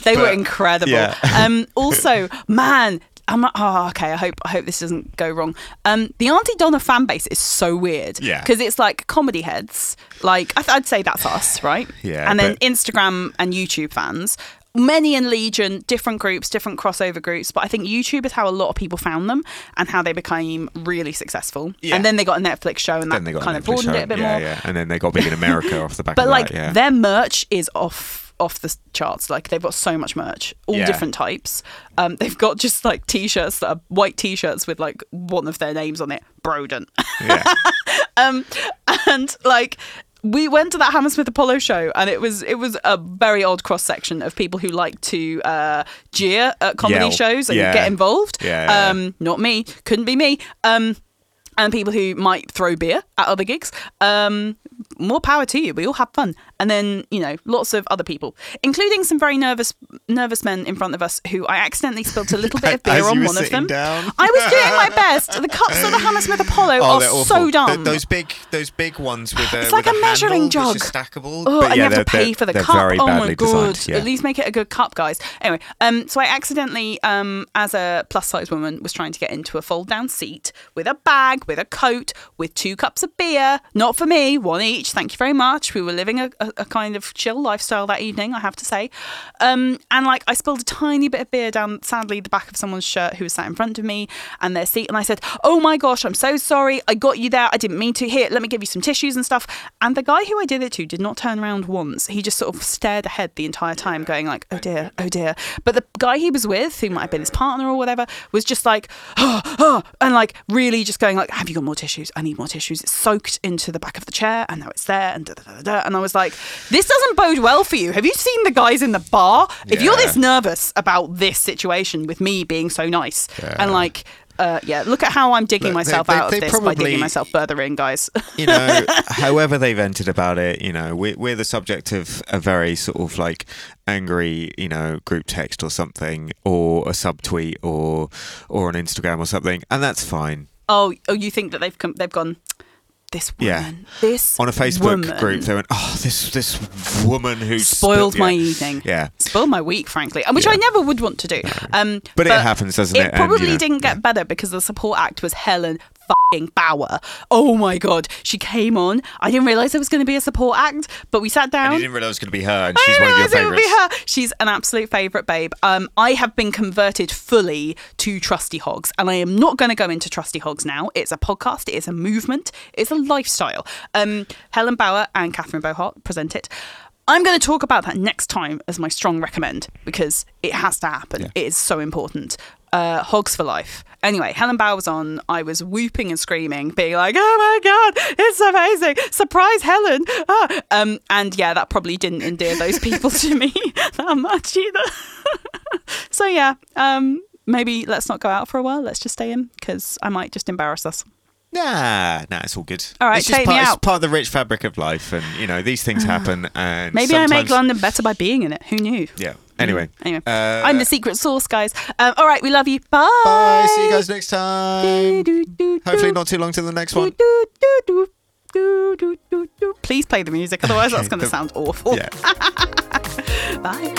They were incredible. yeah. um, also, man. I'm, like, oh, okay. I hope I hope this doesn't go wrong. Um, the Aunty Donna fan base is so weird. Yeah. Because it's like comedy heads. Like I th- I'd say that's us, right? Yeah, And then but- Instagram and YouTube fans. Many in Legion, different groups, different crossover groups. But I think YouTube is how a lot of people found them and how they became really successful. Yeah. And then they got a Netflix show and then that they got kind of broadened show, it a bit yeah, more. Yeah, and then they got big in America off the back But of like that. Yeah. their merch is off off the charts. Like they've got so much merch, all Yeah. different types. Um, they've got just like t-shirts that are white t-shirts with like one of their names on it, Broden. yeah. and like we went to that Hammersmith Apollo show, and it was it was a very odd cross section of people who like to uh, jeer at comedy Yell. shows and Yeah. get involved. Yeah, yeah, um, not me, couldn't be me. Um, and people who might throw beer at other gigs. Um, more power to you. We all have fun. And then you know, lots of other people, including some very nervous nervous men in front of us who I accidentally spilt a little bit of beer on one of them. down? I was doing my best. The cups at the Hammersmith Apollo Oh, are so dumb. those big, those big ones with a, It's like with a measuring jug. stackable. Oh, but and yeah, you have to pay for the cup. Very oh my god! Yeah. At least make it a good cup, guys. Anyway, um, so I accidentally, um, as a plus size woman, was trying to get into a fold down seat with a bag, with a coat, with two cups of beer. Not for me, one each. Thank you very much. We were living a, a, a kind of chill lifestyle that evening, I have to say. Um, and like I spilled a tiny bit of beer down, sadly, the back of someone's shirt who was sat in front of me and their seat. And I said, "Oh my gosh, I'm so sorry. I got you there. I didn't mean to. Here, let me give you some tissues and stuff." And the guy who I did it to did not turn around once. He just sort of stared ahead the entire time, going like, "Oh dear, oh dear." But the guy he was with, who might have been his partner or whatever, was just like, "Oh, oh," and like really just going like, "Have you got more tissues? I need more tissues." It's soaked into the back of the chair, and now it's there, and da da da da. And I was like, "This doesn't bode well for you. Have you seen the guys in the bar? If you're this nervous about this situation with me being so nice, and like." Uh, yeah, look at how I'm digging Look, myself they- out they of this by probably- digging myself further in, guys. you know, however they vented about it, you know, we're, we're the subject of a very sort of like angry, you know, group text or something, or a subtweet, or or on Instagram or something, and that's fine. oh, oh, you think that they've come, they've gone? This Yeah. this On a Facebook woman group, they went, "Oh, this this woman who spoiled spilled-" my yeah. evening. Yeah, spoiled my week, frankly, and which I never would want to do. Um, But it happens, doesn't it? It And, you probably know, didn't get better because the support act was Helen fucking Bauer. Oh my god, she came on. I didn't realize there was going to be a support act, but we sat down. and you didn't realize it was going to be her, and I she's didn't one of your realise it would be her. She's an absolute favourite babe. Um, I have been converted fully to Trusty Hogs, and I am not going to go into Trusty Hogs now. It's a podcast, it is a movement, it's a lifestyle. Um, Helen Bauer and Catherine Bohart present it. I'm going to talk about that next time as my strong recommend because it has to happen. Yeah. It is so important. Uh, Hogs for life. Anyway, Helen Bauer was on. I was whooping and screaming, being like, "Oh my god, it's amazing! Surprise, Helen!" Ah. Um, and yeah, that probably didn't endear those people to me that much either. so yeah, um, maybe let's not go out for a while. Let's just stay in because I might just embarrass us. Nah, nah, it's all good. All right, it's just take me part, out. It's part of the rich fabric of life, and you know these things happen. And Maybe I make London better by being in it. Who knew? Yeah. Anyway. Anyway, Uh, I'm the secret sauce, guys. Um, all right, we love you. Bye. Bye. See you guys next time. Hopefully not too long till the next one. Please play the music, otherwise that's going to sound awful. Yeah. Bye.